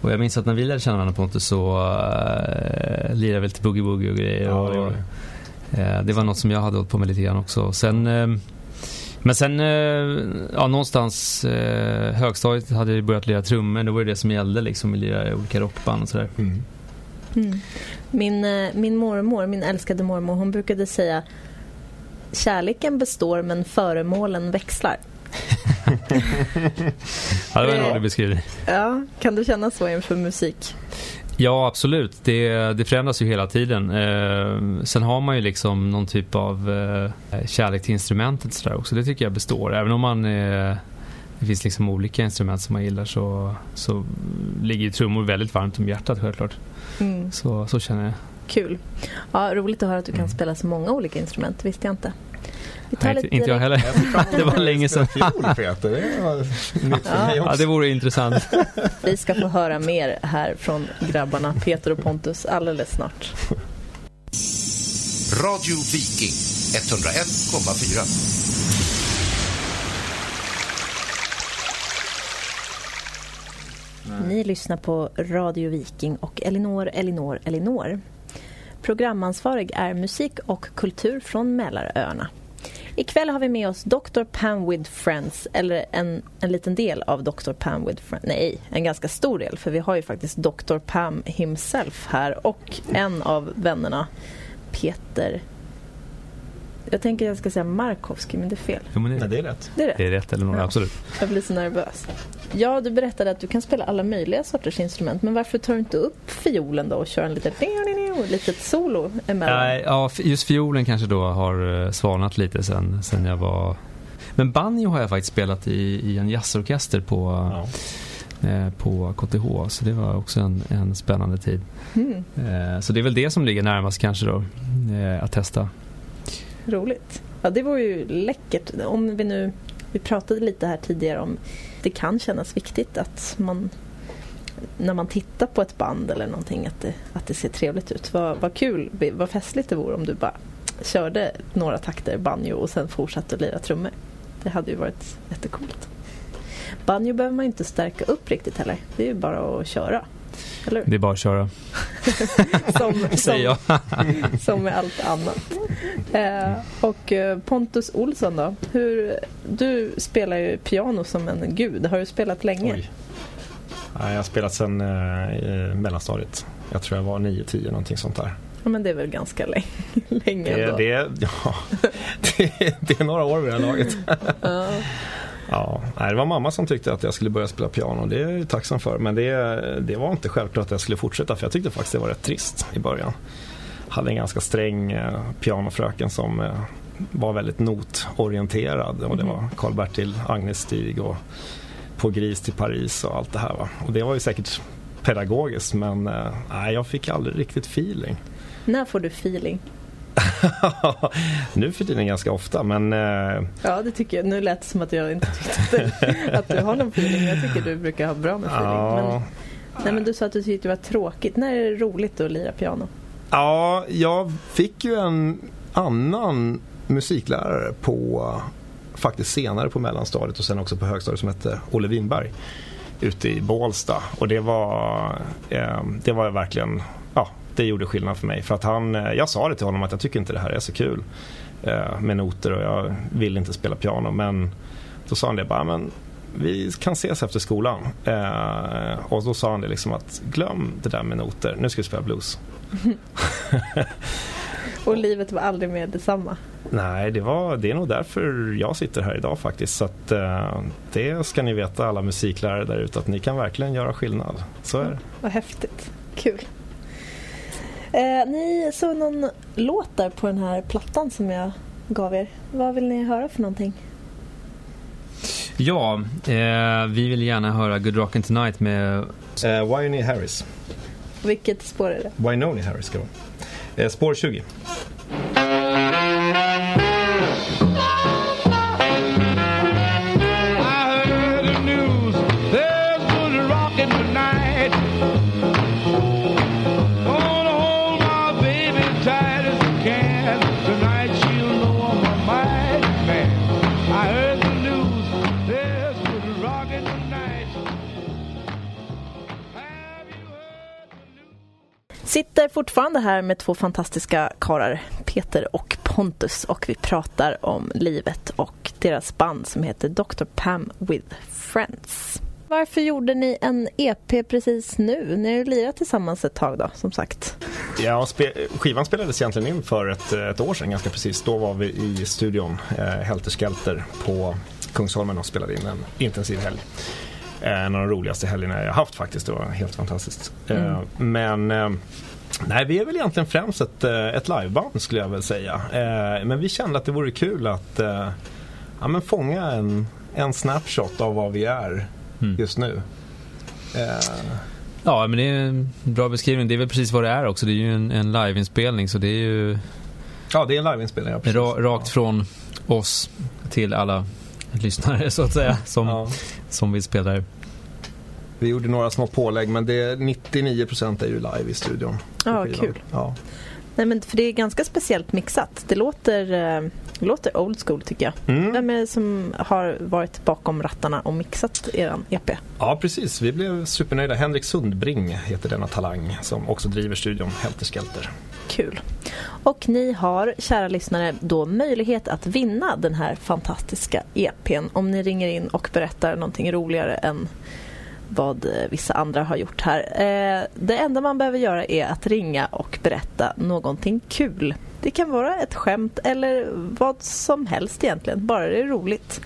Och jag minns att när vi lärde känna varandra Pontus så uh, lirade vi lite boogie-woogie och grejer.
Ja, det
och,
gjorde
eh, det var något som jag hade hållit på med lite grann också. Sen... ehm, men sen, eh, ja någonstans eh, högstadiet hade jag börjat lira trummor. Det var ju det som gällde liksom, att lira i olika rockband och sådär.
Mm.
Min, eh, min mormor, min älskade mormor, hon brukade säga Kärleken består men föremålen växlar.
Ja, det var en rolig beskrivning.
Ja, kan du känna så inför musik?
Ja, absolut. Det, det förändras ju hela tiden. Eh, sen har man ju liksom någon typ av eh, kärlek till instrumentet sådär också. Det tycker jag består. Även om man eh, det finns liksom olika instrument som man gillar så, så ligger ju trummor väldigt varmt om hjärtat självklart.
Mm,
Så, så känner jag.
kul. Ja, roligt att höra att du kan
Mm.
spela så många olika instrument, visste jag inte.
Nej, inte, inte jag
direkt-
heller. Det var länge sedan.
Fiol Peter, det var nytt för mig
Ja,
också.
det vore intressant.
Vi ska få höra mer här från grabbarna Peter och Pontus alldeles snart.
Radio Viking 101,4. Mm.
Ni lyssnar på Radio Viking och Elinor, Elinor, Elinor. Programansvarig är musik och kultur från Mälaröarna. Ikväll har vi med oss Dr. Pam with Friends, eller en, en liten del av Dr. Pam with Friends. Nej, en ganska stor del, för vi har ju faktiskt Dr. Pam himself här och en av vännerna, Peter... Jag tänker att jag ska säga Markowski, men det är fel.
Jo, men
Nej,
det,
det är rätt.
Det är rätt.
det är rätt, eller något,
Ja.
absolut.
Jag blir så nervös. Ja, du berättade att du kan spela alla möjliga sorters instrument. Men varför tar du inte upp fiolen då och kör en liten litet solo emellan?
Nej, ja, just fiolen kanske då har eh, svalnat lite sen, sen jag var... Men banjo har jag faktiskt spelat i, i en jazzorkester på,
Ja.
eh, på KTH. Så det var också en, en spännande tid.
Mm,
Eh, så det är väl det som ligger närmast kanske då, eh, att testa
roligt. Ja, det var ju läckert. Om vi nu... Vi pratade lite här tidigare om det kan kännas viktigt att man när man tittar på ett band eller någonting att det, att det ser trevligt ut. Vad, vad kul, vad festligt det vore om du bara körde några takter banjo och sen fortsatte att lira trummor. Det hade ju varit jättecoolt. Banjo behöver man ju inte stärka upp riktigt heller. Det är ju bara att köra. Eller?
Det är bara att köra,
Som,
säger
som,
jag.
som med allt annat. Eh, och eh, Pontus Olsson då? Hur, du spelar ju piano som en gud. Har du spelat länge?
Oj. Nej, jag har spelat sedan eh, mellanstadiet. Jag tror jag var 9-10 någonting sånt där.
Ja, men det är väl ganska länge, länge
Det,
ändå.
det, ja, det, det är några år vid det här laget.
Ja.
Ja, det var mamma som tyckte att jag skulle börja spela piano. Det är jag tacksam för. Men det, det var inte självklart att jag skulle fortsätta för jag tyckte faktiskt det var rätt trist i början. Hade en ganska sträng eh, pianofröken som eh, var väldigt notorienterad. Och det
Mhm.
var Karl-Bertil Agnestig och På gris till Paris och allt det här. Va? Och det var ju säkert pedagogiskt men eh, jag fick aldrig riktigt feeling.
När får du feeling?
nu för tiden ganska ofta men eh,
Ja, det tycker jag. Nu lät det som att jag inte tyckte att du, har någon feeling. Jag tycker du brukar ha bra med feeling.
ja,
Men, nej, men du sa att du tyckte det var tråkigt. När är det roligt att lira piano?
Ja, jag fick ju en annan musiklärare på faktiskt senare på mellanstadiet och sen också på högstadiet som hette Olle Winberg ute i Bålsta och det var, eh, det var verkligen, det gjorde skillnad för mig för att han, eh, jag sa det till honom att jag tycker inte det här är så kul eh, med noter och jag vill inte spela piano men Då sa han det bara, men vi kan ses efter skolan. Eh, och då sa han det liksom att glöm det där med noter, nu ska vi spela blues.
Och livet var aldrig mer detsamma.
Nej, det, var, det är nog därför jag sitter här idag faktiskt. Så att, eh, det ska ni veta alla musiklärare där ute att ni kan verkligen göra skillnad. Så är det.
Vad häftigt. Kul. Eh, ni såg någon låt där på den här plattan som jag gav er. Vad vill ni höra för någonting?
Ja, eh, vi vill gärna höra Good Rockin' Tonight med
Eh, Winnie Harris.
Vilket spår är det?
Winoni Harris ska det vara. Eh, spår 20.
Sitter fortfarande här med två fantastiska karlar, Peter och Pontus och vi pratar om livet och deras band som heter Dr. Pam with Friends. Varför gjorde ni en EP precis nu? Ni har ju lirat tillsammans ett tag då, som sagt.
Ja, spe, skivan spelades egentligen in för ett, ett år sedan ganska precis. Då var vi i studion, eh, Helter Skelter, på Kungsholmen och spelade in en intensiv helg. Eh, en av de roligaste helgerna jag haft faktiskt. Det var helt fantastiskt. Eh, men eh, Nej, vi är väl egentligen främst ett, ett liveband skulle jag väl säga. Men vi kände att det vore kul att ja, men fånga en, en snapshot av vad vi är
Mm.
just nu.
Ja, men det är en bra beskrivning. Det är väl precis vad det är också. Det är ju en, en liveinspelning så det är ju
ja, det är en liveinspelning. Ja, precis.
ra, rakt från oss till alla lyssnare så att säga som,
Ja.
Som vill spela där.
Vi gjorde några små pålägg men det är 99% är ju live i studion.
Ja,
skivan.
kul.
Ja.
Nej, men för det är ganska speciellt mixat. Det låter, eh, låter old school tycker jag.
Mm.
Vem är det som har varit bakom rattarna och mixat er EP?
ja, precis. Vi blev supernöjda. Henrik Sundbring heter denna talang som också driver studion Helter Skelter.
Kul. Och ni har, kära lyssnare, då möjlighet att vinna den här fantastiska EPn om ni ringer in och berättar någonting roligare än vad eh, vissa andra har gjort här. Eh, Det enda man behöver göra är att ringa och berätta någonting kul. Det kan vara ett skämt eller vad som helst egentligen, bara det är roligt.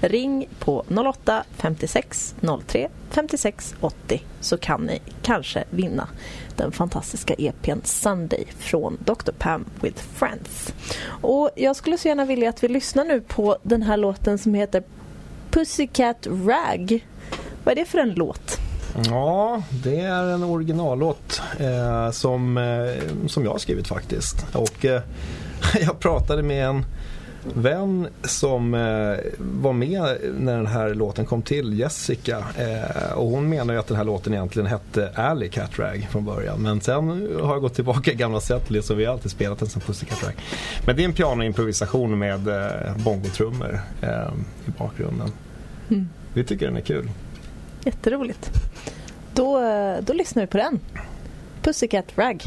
Ring på 08 56 03 56 80 så kan ni kanske vinna den fantastiska EPn Sunday från Dr. Pam with Friends. Och jag skulle så gärna vilja att vi lyssnar nu på den här låten som heter Pussycat Rag. Vad är det för en låt?
Ja, det är en originallåt eh, som, eh, som jag har skrivit faktiskt. Och eh, jag pratade med en vän som eh, var med när den här låten kom till, Jessica. Eh, och hon menar ju att den här låten egentligen hette Alley Cat Rag från början. Men sen har jag gått tillbaka i gamla setlist och vi har alltid spelat den som Pussycat Rag. Men det är en pianoimprovisation med eh, bongotrummor eh, i bakgrunden.
Mm.
Vi tycker den är kul.
Jätteroligt. Då, eh, då lyssnar vi på den. Pussycat Rag.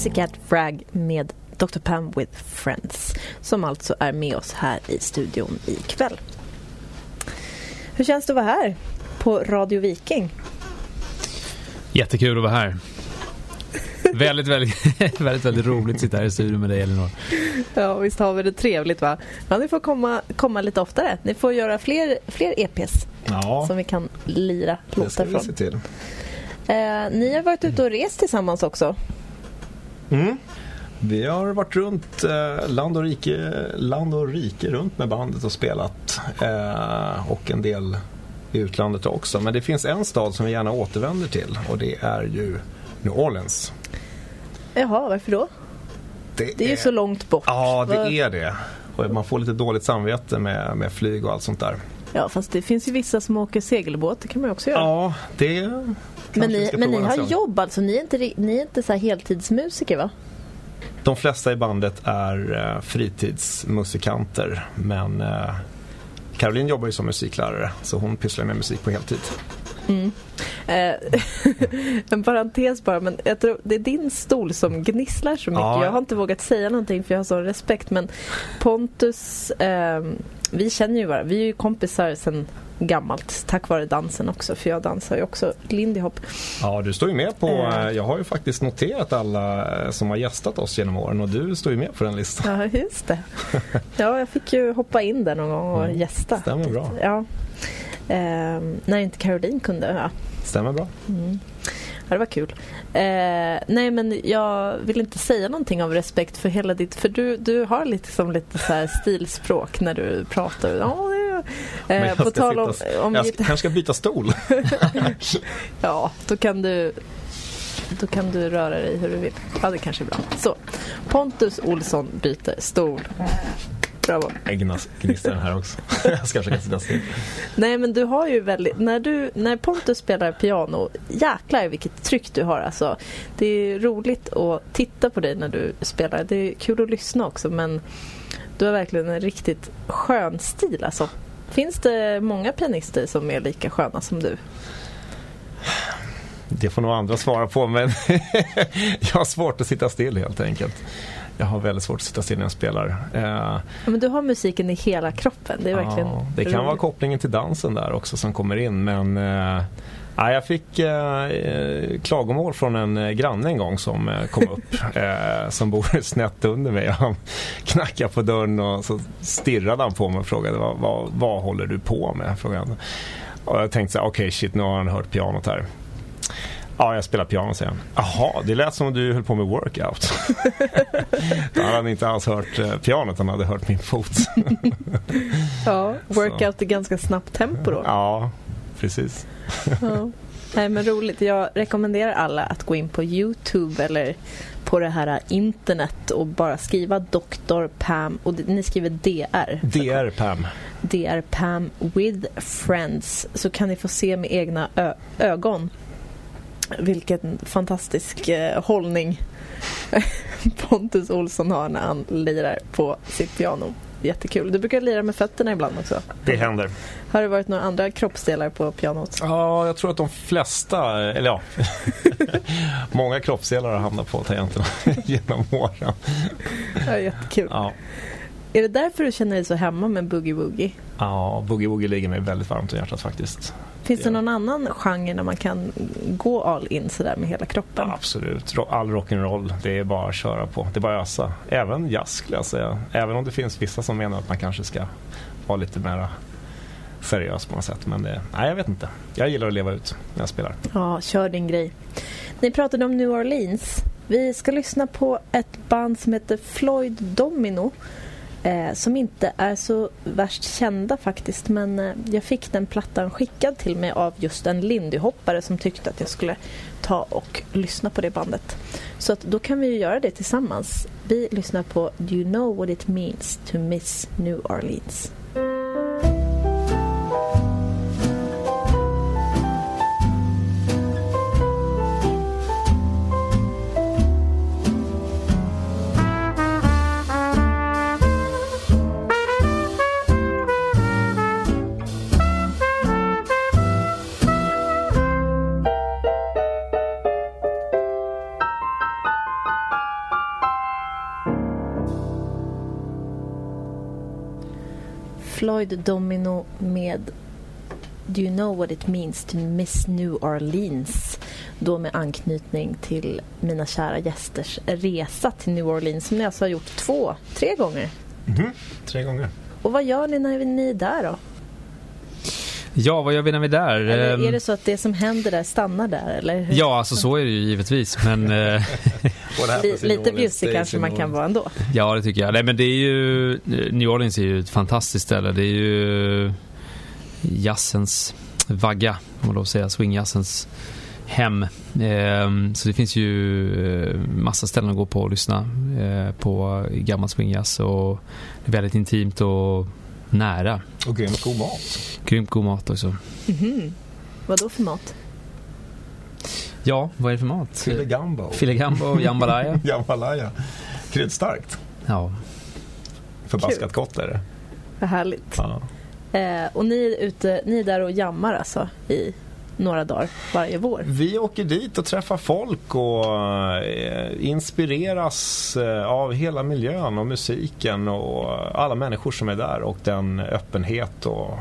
Pussycat
Frag med Dr. Pam with Friends som alltså är med oss här i studion ikväll. Hur känns det att vara här på Radio Viking?
Jättekul att vara här. väldigt, väldigt, väldigt, väldigt roligt att sitta här i studion med dig Elinor.
Ja, visst har vi det trevligt va? Ja, ni får komma, komma lite oftare. Ni får göra fler, fler EPs
Ja,
som vi kan lira
det ska
låtar
vi
från.
se till.
Eh, ni har varit ute och rest tillsammans också.
Mm. Vi har varit runt eh, land, och rike, land och rike runt med bandet och spelat. Eh, och en del i utlandet också. Men det finns en stad som vi gärna återvänder till och det är ju New Orleans.
Jaha, varför då? Det är ju så långt bort.
Ja, det är det. Och man får lite dåligt samvete med, med flyg och allt sånt där.
Ja, fast det finns ju vissa som åker segelbåt. Det kan man ju också göra.
Ja, det
men ni, men ni har
gång.
jobb alltså. Ni är inte, ni är inte så här heltidsmusiker va?
De flesta i bandet är eh, fritidsmusikanter men eh, Caroline jobbar ju som musiklärare så hon pysslar med musik på heltid.
Eh, en parentes bara, men jag tror det är din stol som gnisslar så mycket.
Ja.
Jag har inte vågat säga någonting för jag har sån respekt. Men Pontus, eh, vi känner ju varandra. Vi är ju kompisar sedan gammalt tack vare dansen också. För jag dansar ju också lindy hop.
Ja, du står ju med på,
Eh.
eh, jag har ju faktiskt noterat alla eh, som har gästat oss genom åren och du står ju med på den listan.
Ja, just det. Ja, jag fick ju hoppa in där någon gång och
Mm,
gästa.
stämmer bra.
Ja. Eh, när inte Caroline kunde. Ja.
Stämmer bra.
Ja, det var kul. Eh, nej, men jag vill inte säga någonting av respekt för hela ditt... För du, du har lite som lite så här stilspråk när du pratar.
Men
eh, på tal om... om
jag kanske ska byta stol.
ja, då kan du... Då kan du röra dig hur du vill. Ja, det kanske är bra. Så, Pontus Olsson byter stol. Bravo.
Jag gnistrar den här också. jag ska försöka sitta still.
Nej men du har ju väldigt, när, du, när Pontus spelar piano, jäklar vilket tryck du har alltså. Det är roligt att titta på dig när du spelar, det är kul att lyssna också men du har verkligen en riktigt skön stil alltså. Finns det många pianister som är lika sköna som du?
Det får nog andra svara på men jag har svårt att sitta still helt enkelt. Jag har väldigt svårt att sitta still när jag spelar. Eh,
Ja, men du har musiken i hela kroppen, det är verkligen
Ja, det kan vara kopplingen till dansen där också som kommer in men eh, ja, jag fick eh, klagomål från en eh, granne en gång som eh, kom upp eh, som bor snett under mig. Han knackade på dörren och så stirrade han på mig och frågade vad, vad, vad håller du på med? Frågade. Och jag tänkte så här, okej shit nu har han hört pianot här. Ja, jag spelar piano säger han. Jaha, det lät som om du höll på med workout. Då hade han inte alls hört eh, pianot, han hade hört min fot.
Ja, workout i ganska snabbt tempo då.
Ja, precis.
Ja. Nej men roligt. Jag rekommenderar alla att gå in på Youtube eller på det här internet och bara skriva Dr. Pam och ni skriver DR.
DR Pam.
DR Pam with friends så kan ni få se med egna ögon vilken fantastisk eh, hållning Pontus Olsson har när han lirar på sitt piano. Jättekul. Du brukar lira med fötterna ibland också.
Det händer.
Har det varit några andra kroppsdelar på pianot?
Ja, jag tror att de flesta, eller ja, många kroppsdelar har hamnat på tangenterna genom åren.
Ja, jättekul.
Ja.
Är det därför du känner dig så hemma med Boogie Woogie?
ja, Boogie Woogie ligger mig väldigt varmt om hjärtat faktiskt.
Finns det
Ja.
någon annan genre där man kan gå all in sådär med hela kroppen?
Absolut, Ro- all rock'n'roll, det är bara att köra på. Det är bara att ösa. Även jazz skulle jag säga. Även om det finns vissa som menar att man kanske ska vara lite mer seriös på något sätt. Men det, nej, jag vet inte. Jag gillar att leva ut när jag spelar.
Ja, kör din grej. Ni pratade om New Orleans. Vi ska lyssna på ett band som heter Floyd Domino. Eh, som inte är så värst kända faktiskt. Men eh, jag fick den plattan skickad till mig av just en lindyhoppare som tyckte att jag skulle ta och lyssna på det bandet. Så att då kan vi ju göra det tillsammans. Vi lyssnar på Do you know what it means to miss New Orleans? Floyd Domino med Do you know what it means to miss New Orleans? Då med anknytning till mina kära gästers resa till New Orleans som ni alltså har gjort två, tre gånger.
Mhm, Tre gånger.
Och vad gör ni när ni är där då?
Ja, vad gör vi när vi är där?
Eller
Ehm,
är det så att det som händer där stannar där? Eller hur?
Ja, alltså så är det ju givetvis. Men eh,
lite bjussig kanske man kan vara ändå.
ja, det tycker jag. Nej, men det är ju... New Orleans är ju ett fantastiskt ställe. Det är ju jazzens vagga, om man att säga. Swingjazzens hem. Ehm, så det finns ju eh, massa ställen att gå på och lyssna eh, på gammal swingjazz. Och det är väldigt intimt och nära.
Och grymt god mat.
Grymt god mat också.
Mhm. Vad då för mat?
Ja, vad är det för mat?
Filegambo.
Filegambo och jambalaya.
Jambalaya. Kryddstarkt.
Ja.
Förbaskat gott är det.
Vad härligt.
Ja.
Eh, och ni är, ute, ni är där och jammar alltså i några dagar varje vår?
Vi åker dit och träffar folk och eh, inspireras eh, av hela miljön och musiken och alla människor som är där och den öppenhet och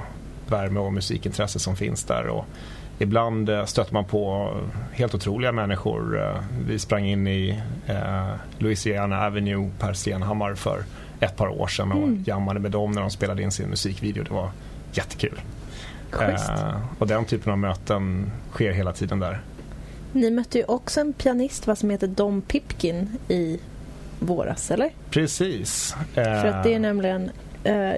värme och musikintresse som finns där. Och ibland eh, stöter man på helt otroliga människor. Vi sprang in i Louisiana Avenue, Per Stenhammar, för ett par år sedan och jammade med dem när de spelade in sin musikvideo. Det var jättekul. Eh, och den typen av möten sker hela tiden där.
Ni mötte ju också en pianist va, som heter Dom Pipkin i våras, eller?
Precis.
För att det är nämligen, eh,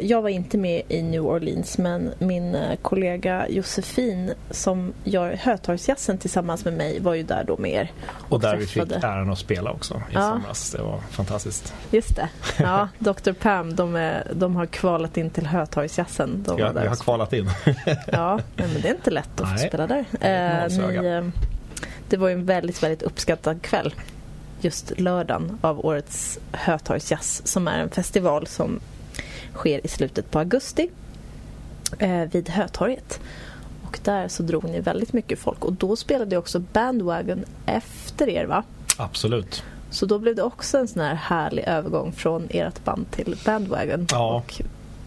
jag var inte med i New Orleans men min eh, kollega Josefin som gör Hötorgsjazzen tillsammans med mig var ju där då med er.
och där vi fick
träffade-
äran att spela också i
Ja.
somras. Det var fantastiskt.
Just det. Ja, Dr. Pam, de, är, de har kvalat in till Hötorgsjazzen. De
Jag, jag har
och
kvalat in.
Ja, men det är inte lätt att få
Nej.
spela där. Eh, ni, eh, det var ju en väldigt, väldigt uppskattad kväll. Just lördagen av årets Hötorgsjazz som är en festival som sker i slutet på augusti eh, vid Hötorget. Och där så drog ni väldigt mycket folk och då spelade också Bandwagon efter er va?
Absolut.
Så då blev det också en sån här härlig övergång från ert band till Bandwagon.
Ja.
Och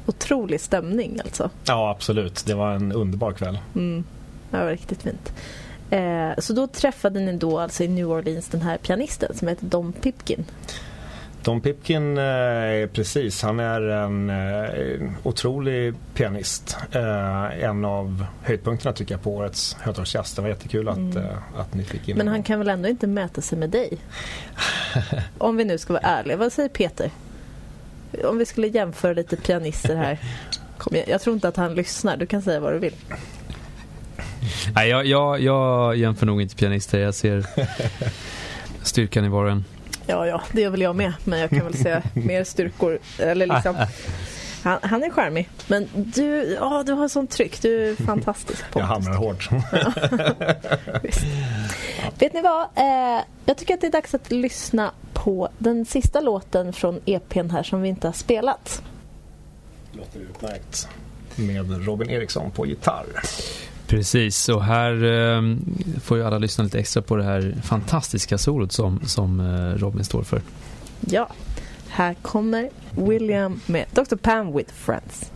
otrolig stämning alltså.
Ja, absolut. Det var en underbar kväll.
Mm. Det var riktigt fint. Eh, så då träffade ni då alltså i New Orleans den här pianisten som heter Dom Pipkin.
Don Pipkin, eh, precis, han är en eh, otrolig pianist. Eh, en av höjdpunkterna tycker jag på årets Hötorgsjazz. Det var jättekul att,
Mm.
eh, att ni fick in
Men han kan väl ändå inte mäta sig med dig? Om vi nu ska vara ärliga. Vad säger Peter? Om vi skulle jämföra lite pianister här. Kom igen. Jag tror inte att han lyssnar. Du kan säga vad du vill.
Nej, jag, jag, jag jämför nog inte pianister. Jag ser styrkan i var och en.
Ja, ja, det gör väl jag med. Men jag kan väl säga mer styrkor. Eller liksom. Han, han är charmig. Men du, ja, du har sånt tryck. Du är fantastisk.
Jag hamrar hårt.
Visst. Vet ni vad? Eh, jag tycker att det är dags att lyssna på den sista låten från EPn här som vi inte har spelat.
Låter utmärkt. Med Robin Eriksson på gitarr.
Precis, och här eh, får ju alla lyssna lite extra på det här fantastiska solot som, som eh, Robin står för.
Ja, här kommer William med Dr. Pam with Friends.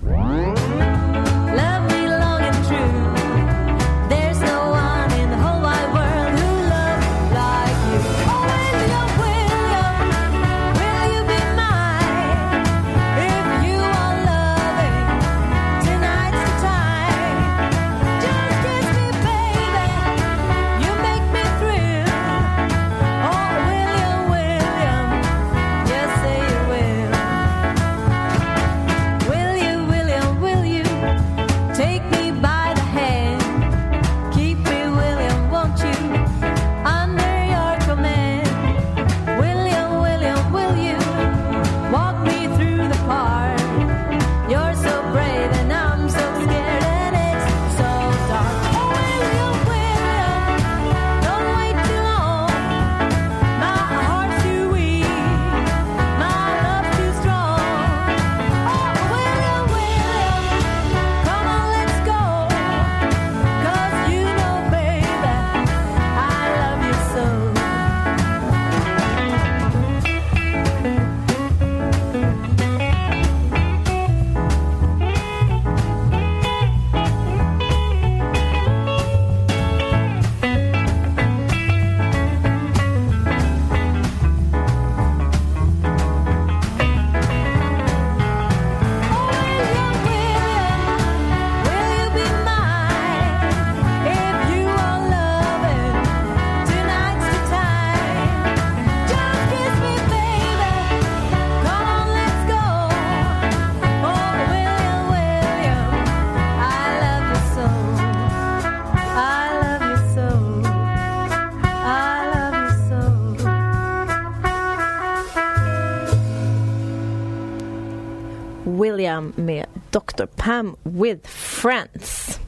With Friends.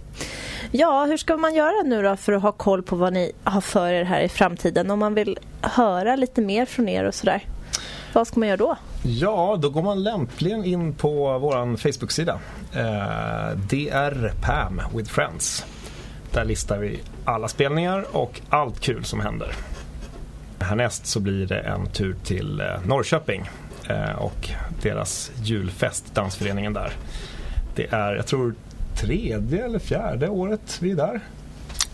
Ja, hur ska man göra nu då för att ha koll på vad ni har för er här i framtiden? Om man vill höra lite mer från er och sådär. Vad ska man göra då?
Ja, då går man lämpligen in på vår Facebook-sida. Eh, DR Pam with Friends. Där listar vi alla spelningar och allt kul som händer. Härnäst så blir det en tur till eh, Norrköping eh, och deras julfest, dansföreningen där. Det är, jag tror, tredje eller fjärde året vi är där.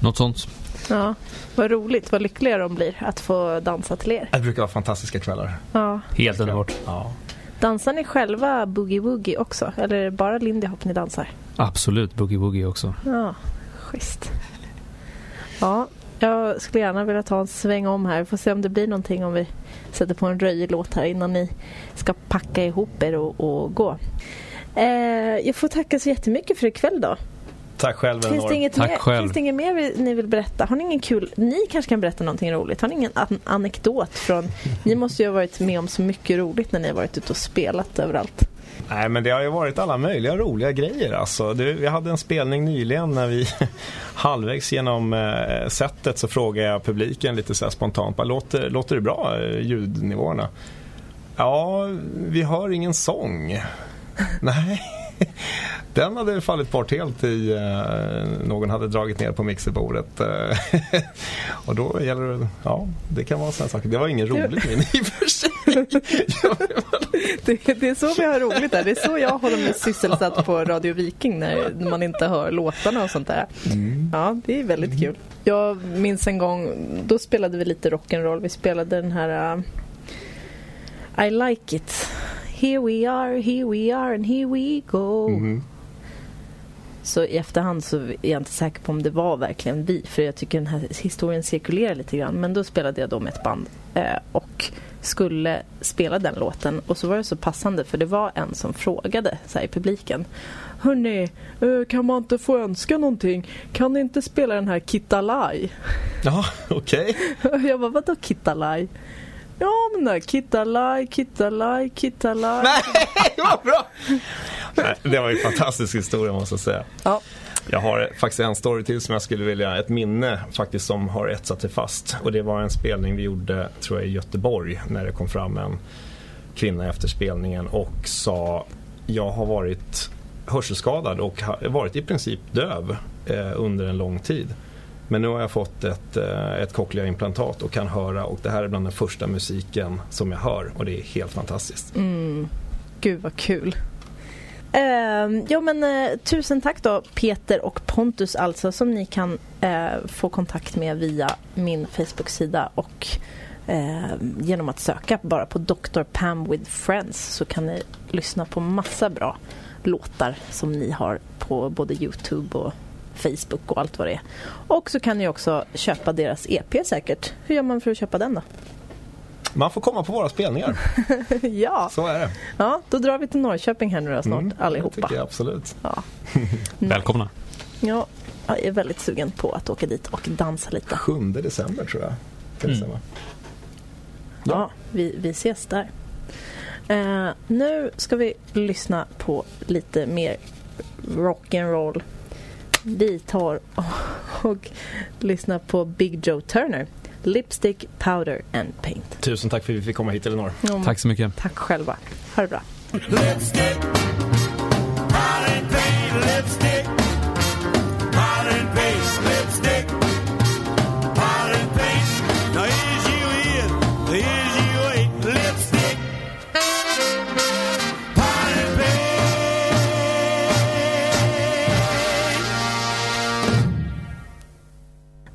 Något sånt.
Ja, vad roligt, vad lyckliga de blir att få dansa till er.
Det brukar vara fantastiska kvällar.
Ja.
Helt underbart.
Ja.
Dansar ni själva boogie-woogie också? Eller är det bara Lindy Hop ni dansar?
Absolut, Boogie Woogie också.
Ja, schysst. Ja, jag skulle gärna vilja ta en sväng om här. Vi får se om det blir någonting om vi sätter på en röjlåt här innan ni ska packa ihop er och, och gå. Eh, jag får tacka så jättemycket för ikväll då.
Tack själv
Finns det,
Elinor.
inget
Tack
mer,
själv.
finns det inget mer vi- ni vill berätta? Har ni ingen kul... Ni kanske kan berätta någonting roligt? Har ni ingen an- anekdot från... Ni måste ju ha varit med om så mycket roligt när ni har varit ute och spelat överallt.
Nej men det har ju varit alla möjliga roliga grejer alltså. Det, vi hade en spelning nyligen när vi halvvägs genom eh, sättet så frågade jag publiken lite så här spontant. Bara, låter, låter det bra eh, ljudnivåerna? Ja, vi hör ingen sång. Nej. Den hade fallit bort helt i eh, någon hade dragit ner på mixerbordet. eh, och då gäller det, ja det kan vara sådana saker. Det var ingen roligt minne i och för sig.
Det, det är så vi har roligt där. Det är så jag håller mig sysselsatt på Radio Viking när man inte hör låtarna och sånt där. Ja, det är väldigt kul. Jag minns en gång, då spelade vi lite rock'n'roll. Vi spelade den här uh, I like it. Here we are, here we are and here we go.
Mhm.
Så i efterhand så är jag inte säker på om det var verkligen vi. För jag tycker den här historien cirkulerar lite grann. Men då spelade jag då med ett band eh, och skulle spela den låten. Och så var det så passande för det var en som frågade så i publiken. Hörni, eh, kan man inte få önska någonting? Kan ni inte spela den här Kittalaj?
Ja, okej.
Jag bara, vadå Kittalaj? Ja men där Kittalaj, Kittalaj, Kittalaj.
Nej, vad bra! Nej, det var ju en fantastisk historia måste jag säga.
Ja.
Jag har faktiskt en story till som jag skulle vilja, ett minne faktiskt som har etsat sig fast. Och det var en spelning vi gjorde, tror jag, i Göteborg när det kom fram en kvinna efter spelningen och sa jag har varit hörselskadad och har varit i princip döv eh, under en lång tid. Men nu har jag fått ett, eh, ett cochleaimplantat och kan höra och det här är bland den första musiken som jag hör och det är helt fantastiskt.
Mm. Gud vad kul. Eh, ja men eh, tusen tack då Peter och Pontus alltså som ni kan eh, få kontakt med via min Facebook-sida och eh, genom att söka bara på Dr. Pam with Friends så kan ni lyssna på massa bra låtar som ni har på både Youtube och Facebook och allt vad det är. Och så kan ni också köpa deras EP säkert. Hur gör man för att köpa den då?
Man får komma på våra spelningar,
ja,
så är det.
ja, då drar vi till Norrköping här nu då snart
Mm,
allihopa.
Det tycker jag absolut.
Ja.
Välkomna.
Ja, jag är väldigt sugen på att åka dit och dansa lite.
7 december tror jag.
Mm.
stämma?
Ja, vi, vi ses där. Eh, nu ska vi lyssna på lite mer rock'n'roll. Vi tar och, och lyssnar på Big Joe Turner. Lipstick, powder and paint.
Tusen tack för att vi fick komma hit Elinor.
Ja,
Tack så mycket.
Tack själva. Ha det bra.
Lipstick, powder and paint, lipstick,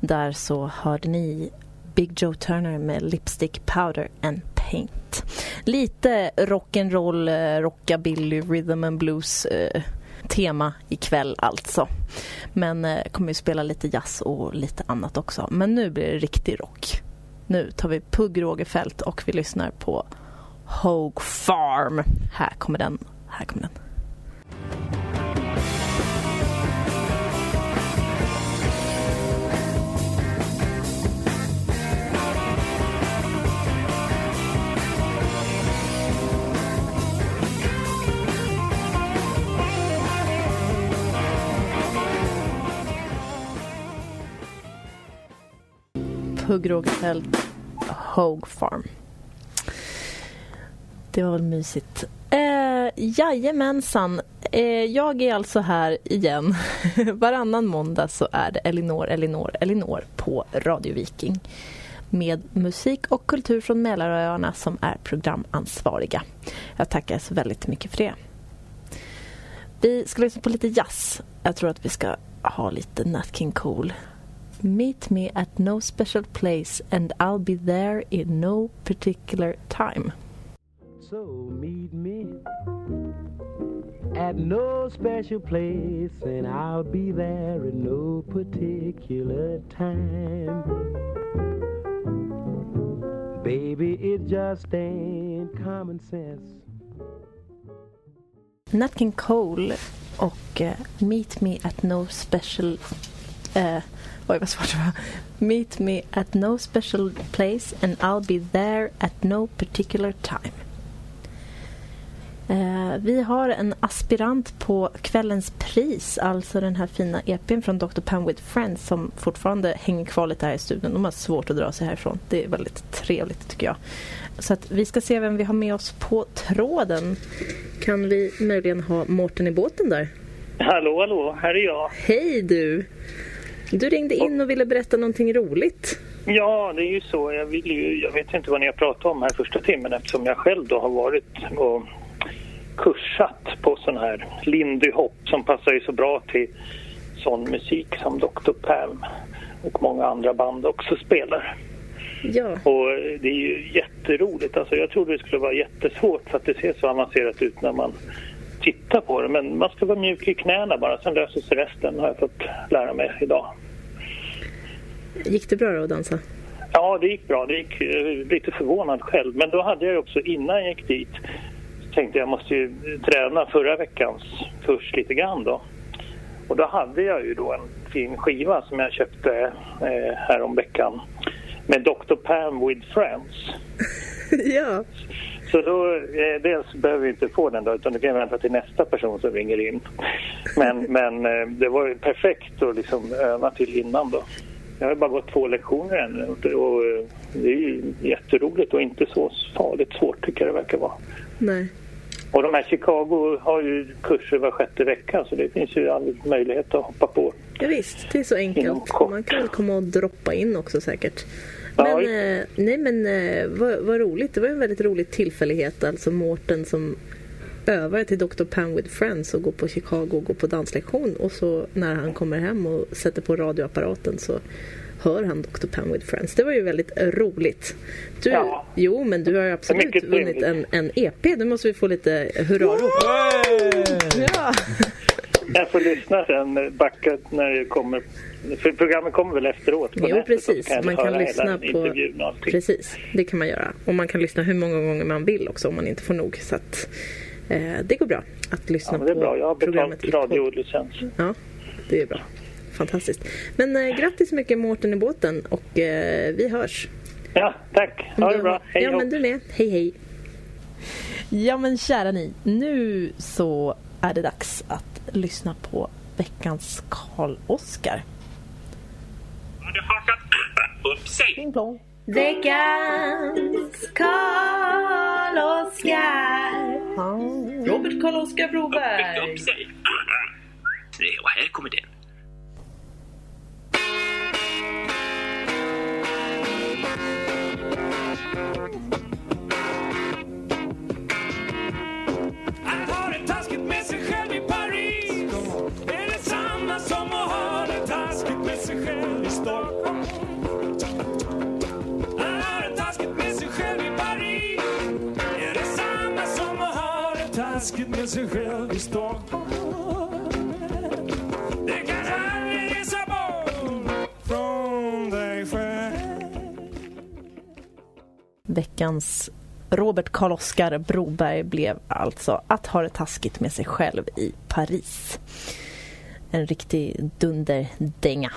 Där så hörde ni Big Joe Turner med Lipstick, Powder and Paint. Lite rock'n'roll, eh, rockabilly, rhythm and blues eh, tema ikväll alltså. Men eh, kommer ju spela lite jazz och lite annat också. Men nu blir det riktig rock. Nu tar vi Pugh Rogefeldt och vi lyssnar på Hogue Farm. Här kommer den. Här kommer den. Pugh Rogefeldt, Hogue Farm. Det var väl mysigt. Eh, jajamensan. Eh, jag är alltså här igen. Varannan måndag så är det Elinor, Elinor, Elinor på Radio Viking med musik och kultur från Mälaröarna som är programansvariga. Jag tackar så väldigt mycket för det. Vi ska lyssna på lite jazz. Jag tror att vi ska ha lite Nat King Cole. Meet me at no special place and I'll be there in no particular time.
So meet me at no special place, and I'll be there in no particular time. Baby, it just ain't common sense.
Nat King Cole och eh, Meet Me at No Special... Eh, oj, vad svårt det var. Meet Me at No Special Place and I'll be there at no particular time. Eh, vi har en aspirant på kvällens pris, alltså den här fina EPn från Dr. Pan with Friends som fortfarande hänger kvar lite här i studion. De har svårt att dra sig härifrån. Det är väldigt trevligt tycker jag. Så att vi ska se vem vi har med oss på tråden. Kan vi möjligen ha Mårten i båten där?
Hallå, hallå, här är jag.
Hej du! Du ringde in och ville berätta någonting roligt.
Ja, det är ju så. Jag, vill ju, jag vet inte vad ni har pratat om här första timmen eftersom jag själv då har varit och kursat på sån här Lindy Hop som passar ju så bra till sån musik som Dr. Pam och många andra band också spelar.
Ja,
Och det är ju jätteroligt. Alltså jag trodde det skulle vara jättesvårt för att det ser så avancerat ut när man tittar på det. Men man ska vara mjuk i knäna bara, sen löser sig resten har jag fått lära mig idag.
gick det bra då att dansa?
Ja, det gick bra. Det gick eh, lite förvånad själv. Men då hade jag också, innan jag gick dit, tänkte jag måste ju träna förra veckans kurs lite grann då. Och då hade jag ju då en fin skiva som jag köpte eh, här om veckan med Dr. Pam with Friends.
ja.
Så då, eh, dels behöver vi inte få den då, utan du kan vänta till nästa person som ringer in. Men, men eh, det var ju perfekt att liksom öva till innan då. Jag har bara gått två lektioner ännu och det- eh, det är ju jätteroligt och inte så farligt svårt tycker jag det verkar vara.
Nej.
Och de här Chicago har ju kurser var sjätte vecka så det finns ju all möjlighet att hoppa på.
Ja, visst, det är så enkelt. Man kan väl komma och droppa in också säkert. Men, eh, nej men eh, vad, vad roligt. Det var en väldigt rolig tillfällighet. Alltså Mårten som övar till Dr. Pan with Friends och går på Chicago och går på danslektion. Och så när han kommer hem och sätter på radioapparaten så hör han Dr. Pan with Friends. Det var ju väldigt roligt. Du,
Ja.
Jo, men du har ju absolut vunnit en, en EP. Nu måste vi få lite hurrarop. Ja.
Jag får lyssna sen, backa när det kommer. För programmet kommer väl efteråt på
Jo,
nätet,
precis.
jag
Man kan lyssna på... Precis, det kan man göra. Och man kan lyssna hur många gånger man vill också om man inte får nog. Så att, eh, det går bra att lyssna
Ja, men det är
på
bra. Jag har betalt radiolicens.
Ja, det är bra. Fantastiskt. Men eh, grattis så mycket Mårten i båten och eh, vi hörs.
Ja, tack. Ha det bra. Hej
ja, men du med. Hej, hej. Ja, men kära ni. Nu så är det dags att lyssna på veckans Karl-Oskar.
upp sig.
Pling plong.
Veckans Karl-Oskar.
Robert Karl-Oskar Broberg.
Upp sig. Och här kommer den.
Att Stockholm. Det taskigt med sig själv i Paris är som att ha det taskigt med sig själv i Stockholm. Det kan aldrig resa bort från dig själv.
Veckans Robert Karl-Oskar Broberg blev alltså att ha det taskigt med sig själv i Paris. En riktig dunderdänga.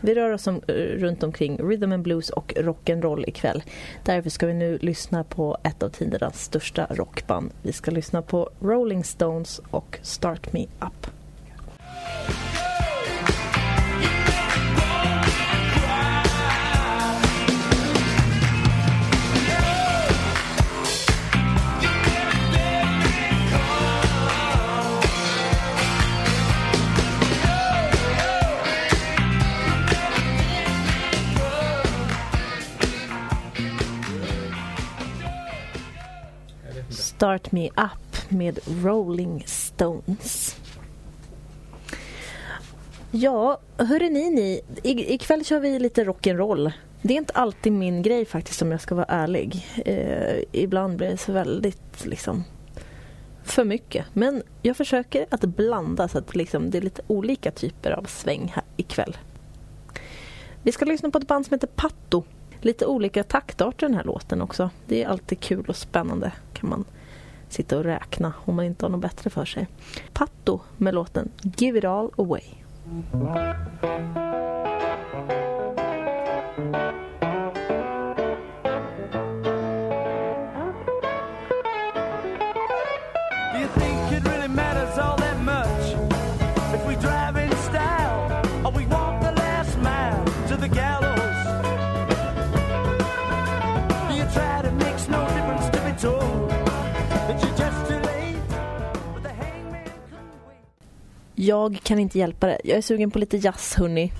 Vi rör oss om, eh, runt omkring rhythm and blues och rock'n'roll ikväll. Därför ska vi nu lyssna på ett av tidernas största rockband. Vi ska lyssna på Rolling Stones och Start Me Up. Start Me Up med Rolling Stones. Ja, hörru ni, I, ikväll kör vi lite rock'n'roll. Det är inte alltid min grej faktiskt om jag ska vara ärlig. Eh, ibland blir det så väldigt liksom för mycket. Men jag försöker att blanda så att liksom, det är lite olika typer av sväng här ikväll. Vi ska lyssna på ett band som heter Patto. Lite olika taktarter den här låten också. Det är alltid kul och spännande kan man sitta och räkna om man inte har något bättre för sig. Patto med låten Give it all away.
Mm.
Jag kan inte hjälpa det. Jag är sugen på lite jazz, hörni.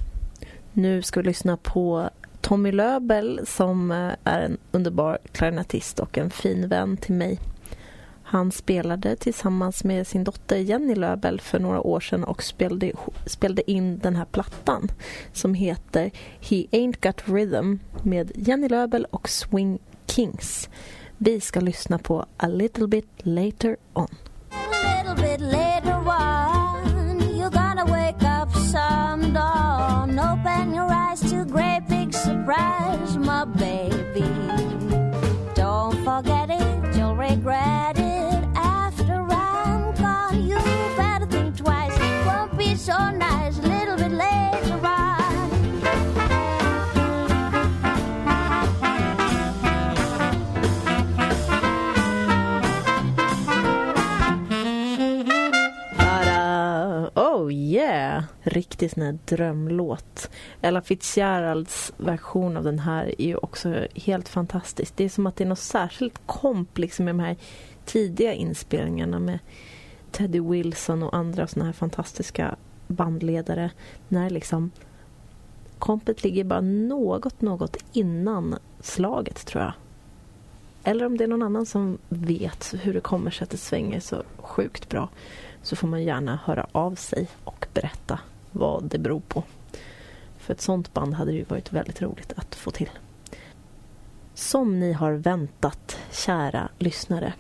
Nu ska vi lyssna på Tommy Löbel som eh, är en underbar klarinettist och en fin vän till mig. Han spelade tillsammans med sin dotter Jenny Löbel för några år sedan och spelade, spelade in den här plattan som heter He Ain't Got Rhythm med Jenny Löbel och Swing Kings. Vi ska lyssna på A Little Bit Later On.
A little bit later on, surprise, my baby. Don't forget it, you'll regret it after I'm gone. You better think twice, won't be so nice. A little bit later
Oh yeah! Riktig sån här drömlåt. Ella Fitzgeralds version av den här är ju också helt fantastisk. Det är som att det är något särskilt komp liksom med de här tidiga inspelningarna med Teddy Wilson och andra såna här fantastiska bandledare. När liksom kompet ligger bara något, något innan slaget tror jag. Eller om det är någon annan som vet hur det kommer sig att det svänger så sjukt bra så får man gärna höra av sig och berätta vad det beror på. För ett sånt band hade det ju varit väldigt roligt att få till. Som ni har väntat, kära lyssnare.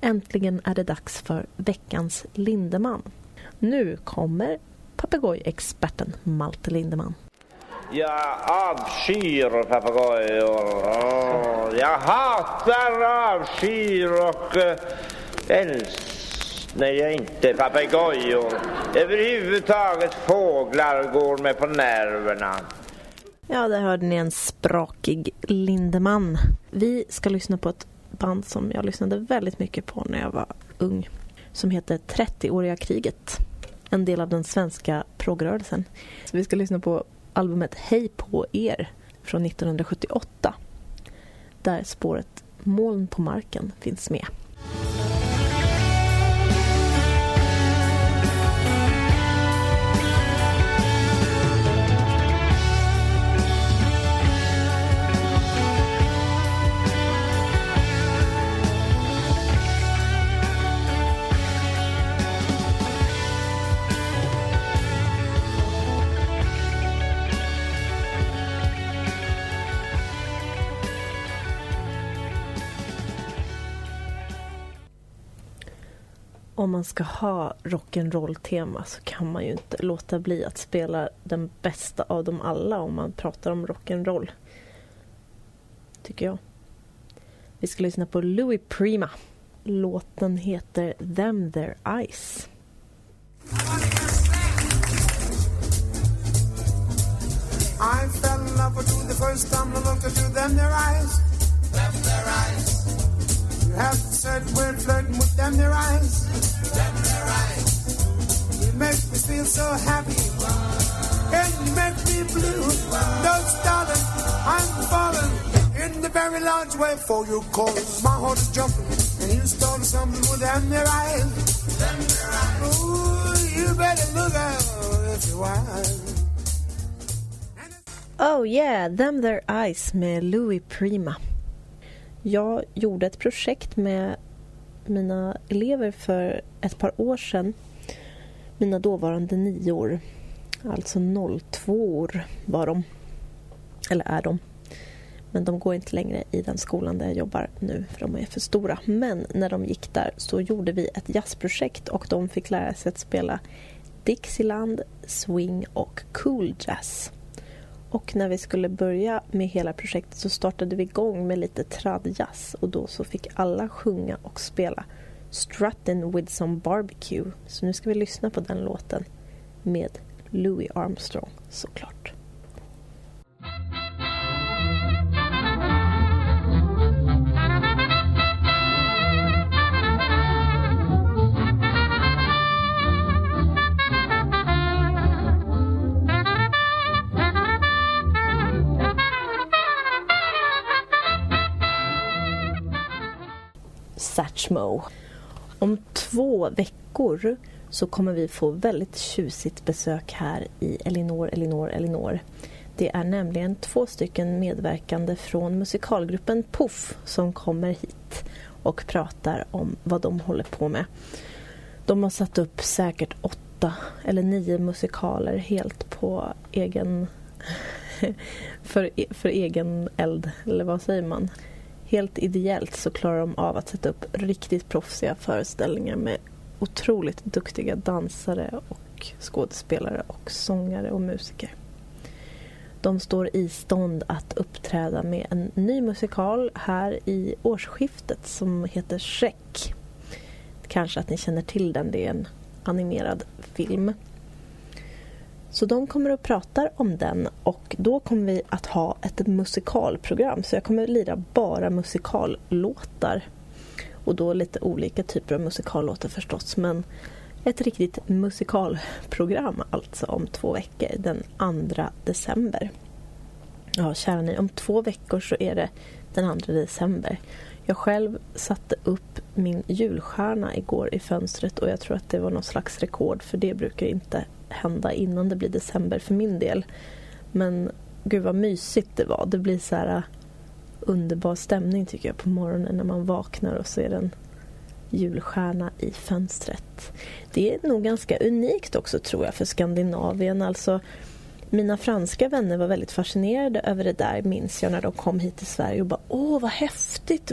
Äntligen är det dags för veckans Lindeman. Nu kommer papegojexperten Malte Lindeman.
Jag avskyr papegojor. Jag hatar, avskyr och eh, älskar. Nej, jag inte papegojor. Överhuvudtaget fåglar går mig på nerverna.
Ja, där hörde ni en sprakig Lindeman. Vi ska lyssna på ett band som jag lyssnade väldigt mycket på när jag var ung. Som heter 30-åriga kriget. En del av den svenska progrörelsen. Så vi ska lyssna på albumet Hej på er från 1978. Där spåret Moln på marken finns med. Om man ska ha rock'n'roll-tema så kan man ju inte låta bli att spela den bästa av dem alla om man pratar om rock'n'roll. Tycker jag. Vi ska lyssna på Louis Prima. Låten heter Them Their Eyes.
I fell in love with you the first time I looked at you, them their eyes. Them their eyes. You certain word flirting with them their eyes. Them their eyes. You make me feel so happy. And you make me blue. Those darling, I'm falling in the very large way for you cause my heart is jumping and you started something with them their eyes. Them their eyes. Ooh, you better look out if you're wise.
Oh yeah, Them Their Eyes med Louis Prima. Jag gjorde ett projekt med mina elever för ett par år sedan. Mina dåvarande nior. Alltså 02 år var de. Eller är de. Men de går inte längre i den skolan där jag jobbar nu för de är för stora. Men när de gick där så gjorde vi ett jazzprojekt och de fick lära sig att spela Dixieland, swing och cool jazz. Och när vi skulle börja med hela projektet så startade vi igång med lite tradjazz och då så fick alla sjunga och spela Struttin' with some barbecue. Så nu ska vi lyssna på den låten med Louis Armstrong såklart. Satchmo. Om två veckor så kommer vi få väldigt tjusigt besök här i Elinor, Elinor, Elinor. Det är nämligen två stycken medverkande från musikalgruppen Puff som kommer hit och pratar om vad de håller på med. De har satt upp säkert åtta eller nio musikaler helt på egen... för, för egen eld, eller vad säger man? Helt ideellt så klarar de av att sätta upp riktigt proffsiga föreställningar med otroligt duktiga dansare och skådespelare och sångare och musiker. De står i stånd att uppträda med en ny musikal här i årsskiftet som heter Shrek. Kanske att ni känner till den, det är en animerad film. Så de kommer att prata om den och då kommer vi att ha ett musikalprogram. Så jag kommer att lira bara musikallåtar. Och då lite olika typer av musikallåtar förstås. Men ett riktigt musikalprogram alltså om två veckor, den 2 december. Ja, kära ni, om två veckor så är det den 2 december. Jag själv satte upp min julstjärna igår i fönstret och jag tror att det var någon slags rekord för det brukar inte hända innan det blir december för min del. Men gud vad mysigt det var. Det blir så här äh, underbar stämning tycker jag på morgonen när man vaknar och ser en julstjärna i fönstret. Det är nog ganska unikt också tror jag för Skandinavien. Alltså, mina franska vänner var väldigt fascinerade över det där minns jag när de kom hit till Sverige och bara åh vad häftigt,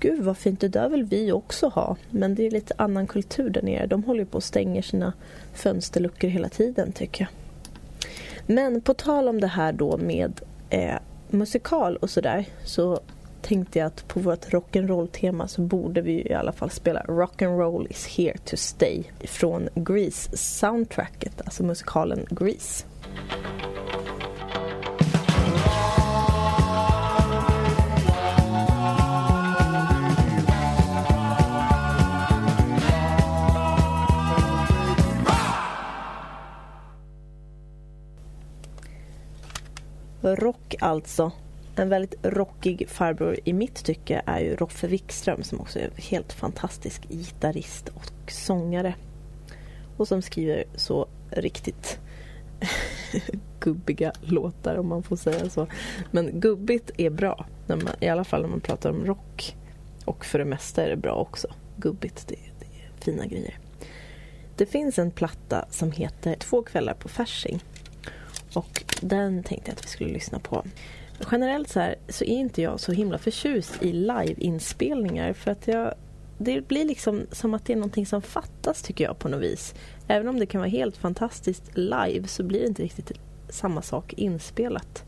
gud vad fint, det där vill vi också ha. Men det är lite annan kultur där nere. De håller på och stänger sina fönsterluckor hela tiden tycker jag. Men på tal om det här då med eh, musikal och sådär så tänkte jag att på vårt rock'n'roll-tema så borde vi i alla fall spela Rock'n'roll is here to stay från Grease-soundtracket, alltså musikalen Grease. Rock alltså. En väldigt rockig farbror i mitt tycke är ju Roffe Wikström som också är en helt fantastisk gitarrist och sångare. Och som skriver så riktigt gubbiga låtar om man får säga så. Men gubbigt är bra, när man, i alla fall när man pratar om rock. Och för det mesta är det bra också. Gubbigt, det, det är fina grejer. Det finns en platta som heter Två kvällar på Fasching. Och den tänkte jag att vi skulle lyssna på. Generellt så, här, så är inte jag så himla förtjust i liveinspelningar för att jag det blir liksom som att det är någonting som fattas tycker jag på något vis. Även om det kan vara helt fantastiskt live så blir det inte riktigt samma sak inspelat.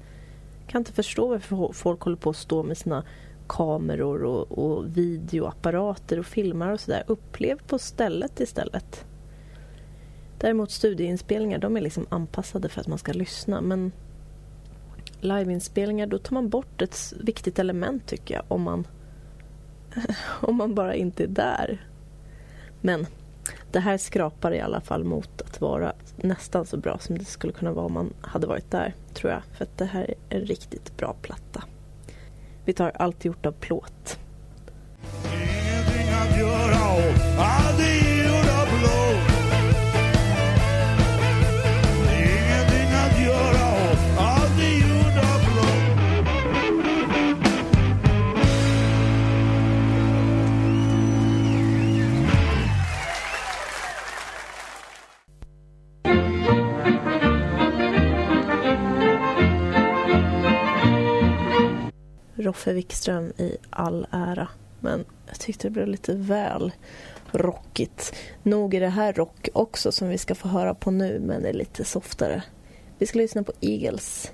Jag kan inte förstå varför folk håller på att stå med sina kameror och, och videoapparater och filmar och sådär. Upplev på stället istället. Däremot studieinspelningar, de är liksom anpassade för att man ska lyssna. Men liveinspelningar, då tar man bort ett viktigt element tycker jag. Om man, om man bara inte är där. Men det här skrapar i alla fall mot att vara nästan så bra som det skulle kunna vara om man hade varit där, tror jag. För att det här är en riktigt bra platta. Vi tar Allt gjort av plåt. Roffe Wikström i all ära. Men jag tyckte det blev lite väl rockigt. Nog är det här rock också som vi ska få höra på nu, men det är lite softare. Vi ska lyssna på Eagles,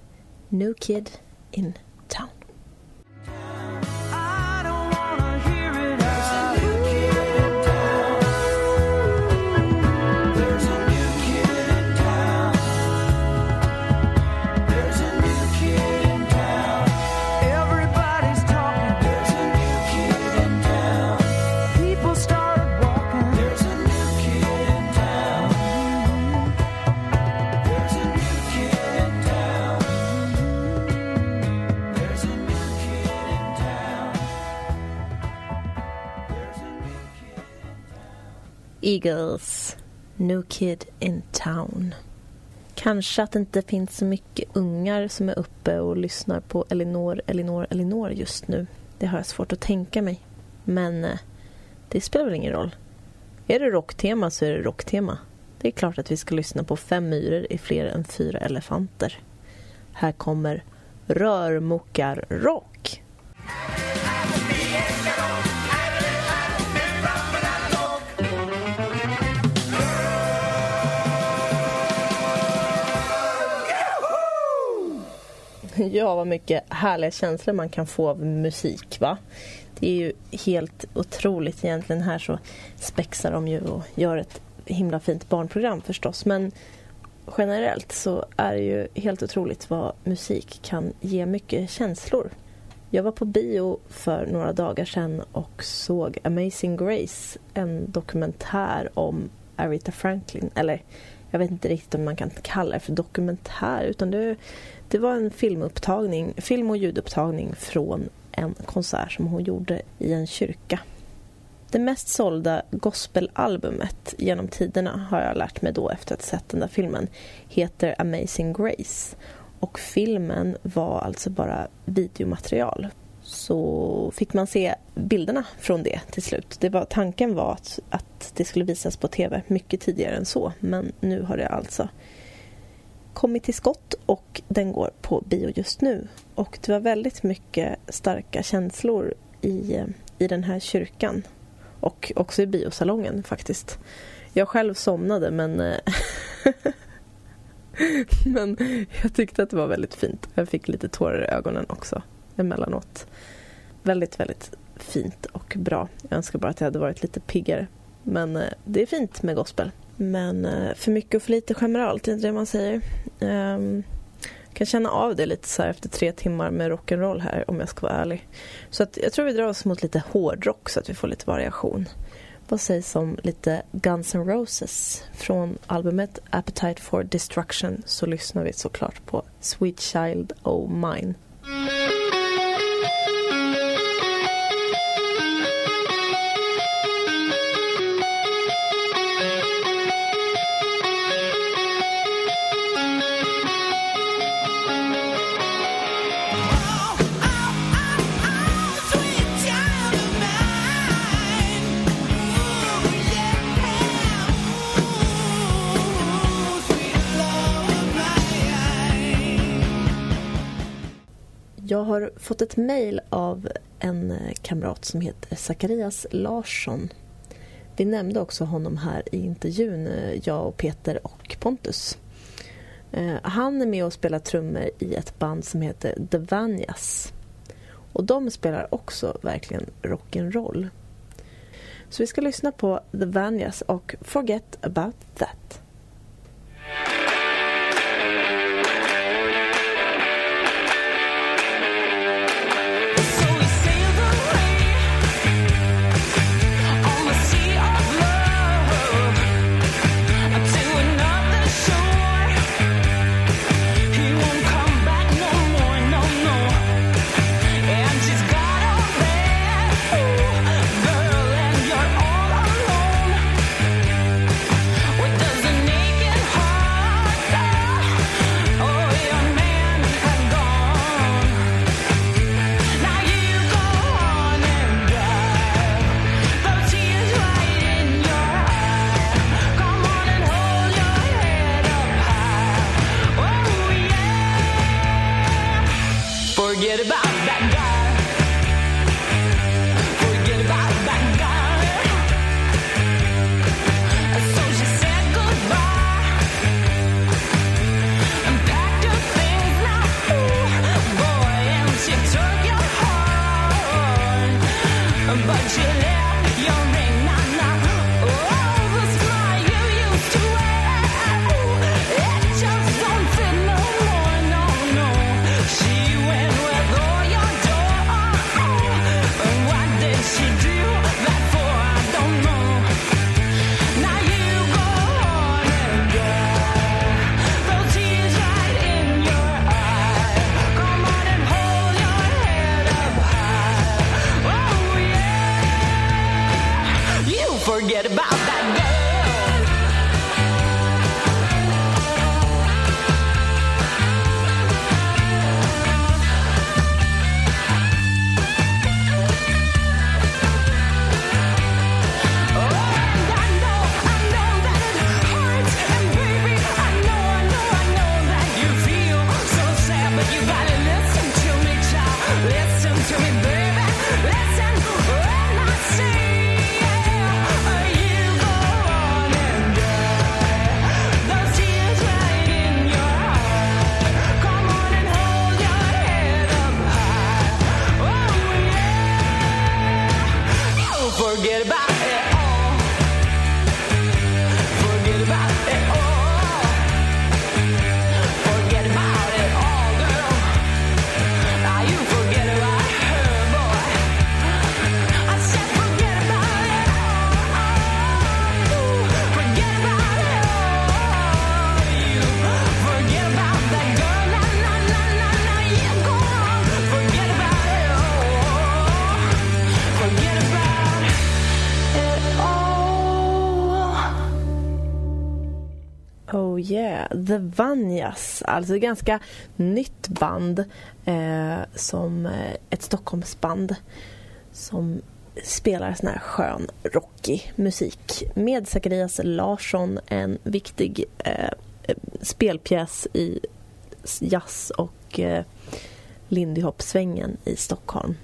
New Kid in Town. Eagles, No Kid in Town. Kanske att det inte finns så mycket ungar som är uppe och lyssnar på Elinor, Elinor, Elinor just nu. Det har jag svårt att tänka mig. Men eh, det spelar väl ingen roll. Är det rocktema så är det rocktema. Det är klart att vi ska lyssna på Fem myror i fler än fyra elefanter. Här kommer Rörmokarrock. Ja, vad mycket härliga känslor man kan få av musik, va? Det är ju helt otroligt egentligen. Här så spexar de ju och gör ett himla fint barnprogram förstås. Men generellt så är det ju helt otroligt vad musik kan ge mycket känslor. Jag var på bio för några dagar sedan och såg Amazing Grace, en dokumentär om Aretha Franklin. Eller jag vet inte riktigt om man kan kalla det för dokumentär utan det, det var en filmupptagning, film och ljudupptagning från en konsert som hon gjorde i en kyrka. Det mest sålda gospelalbumet genom tiderna har jag lärt mig då efter att ha sett den där filmen heter Amazing Grace och filmen var alltså bara videomaterial. Så fick man se bilderna från det till slut. Det var, tanken var att, att det skulle visas på tv mycket tidigare än så men nu har det alltså kommit till skott och den går på bio just nu. Och det var väldigt mycket starka känslor i, eh, i den här kyrkan. Och också i biosalongen faktiskt. Jag själv somnade men eh, Men jag tyckte att det var väldigt fint. Jag fick lite tårar i ögonen också emellanåt. Väldigt, väldigt fint och bra. Jag önskar bara att jag hade varit lite piggare. Men eh, det är fint med gospel. Men eh, för mycket och för lite generellt, är inte är det man säger. Um, kan känna av det lite så här efter tre timmar med rock'n'roll här om jag ska vara ärlig. Så att jag tror vi drar oss mot lite hårdrock så att vi får lite variation. Vad sägs om lite Guns N' Roses? Från albumet Appetite for Destruction så lyssnar vi såklart på Sweet Child O' Mine. Fått ett mejl av en eh, kamrat som heter Zacharias Larsson. Vi nämnde också honom här i intervjun, eh, jag och Peter och Pontus. Eh, han är med och spelar trummor i ett band som heter The Vanjas. Och de spelar också verkligen rock'n'roll. Så vi ska lyssna på The Vanjas och Forget about that. Vanjas. Alltså ett ganska nytt band eh, som eh, ett Stockholmsband som spelar sån här skön, rockig musik med Zacharias Larsson, en viktig eh, spelpjäs i jazz och eh, lindy hop-svängen i Stockholm.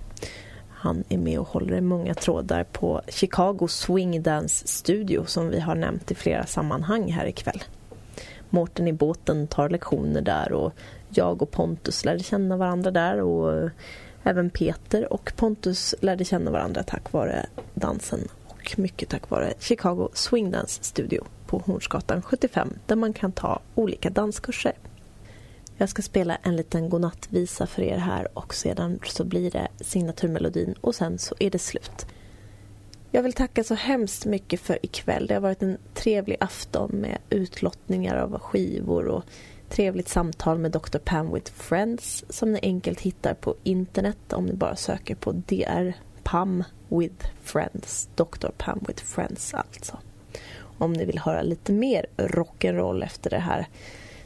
Han är med och håller i många trådar på Chicago Swing Dance Studio som vi har nämnt i flera sammanhang här ikväll. Mårten i båten tar lektioner där och jag och Pontus lärde känna varandra där och även Peter och Pontus lärde känna varandra tack vare dansen och mycket tack vare Chicago Swing Dance Studio på Hornsgatan 75 där man kan ta olika danskurser. Jag ska spela en liten godnattvisa för er här och sedan så blir det signaturmelodin och sen så är det slut. Jag vill tacka så hemskt mycket för ikväll. Det har varit en trevlig afton med utlottningar av skivor och trevligt samtal med Dr. Pam with Friends som ni enkelt hittar på internet om ni bara söker på DR Pam with Friends. Dr. Pam with Friends alltså. Om ni vill höra lite mer rock'n'roll efter det här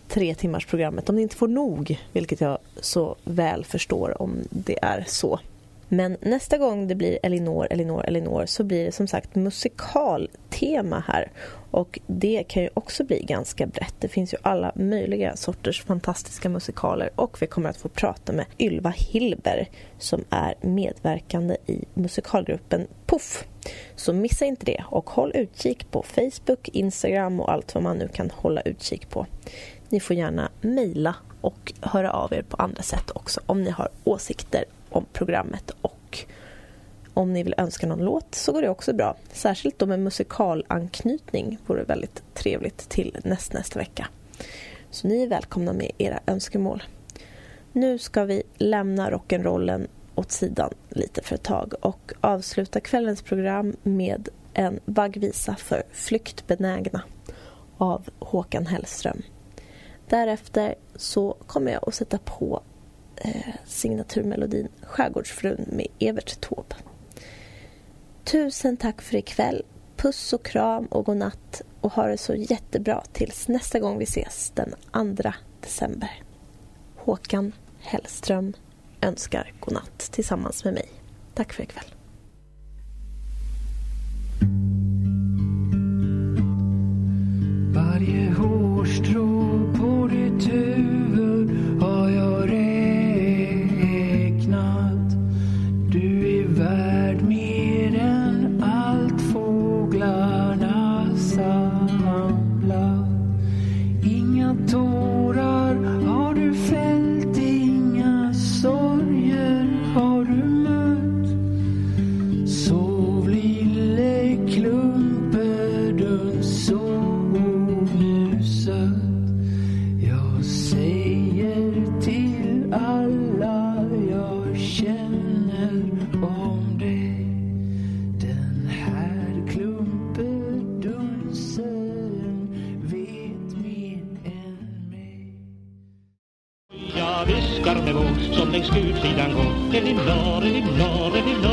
tre timmars programmet om ni inte får nog, vilket jag så väl förstår om det är så. Men nästa gång det blir Elinor, Elinor, Elinor så blir det som sagt musikaltema här. Och det kan ju också bli ganska brett. Det finns ju alla möjliga sorters fantastiska musikaler och vi kommer att få prata med Ylva Hilber som är medverkande i musikalgruppen Puff. Så missa inte det och håll utkik på Facebook, Instagram och allt vad man nu kan hålla utkik på. Ni får gärna mejla och höra av er på andra sätt också om ni har åsikter om programmet och om ni vill önska någon låt så går det också bra. Särskilt då med musikalanknytning vore väldigt trevligt till näst, nästa vecka. Så ni är välkomna med era önskemål. Nu ska vi lämna rock'n'rollen åt sidan lite för ett tag och avsluta kvällens program med en vaggvisa för flyktbenägna av Håkan Hellström. Därefter så kommer jag att sätta på eh, signaturmelodin Skärgårdsfrun med Evert Taube. Tusen tack för ikväll. Puss och kram och god natt och ha det så jättebra tills nästa gång vi ses den 2 december. Håkan Hellström önskar god natt tillsammans med mig. Tack för ikväll.
Varje hårstrå Jag
längs gudsidan går Elinor, Elinor, Elinor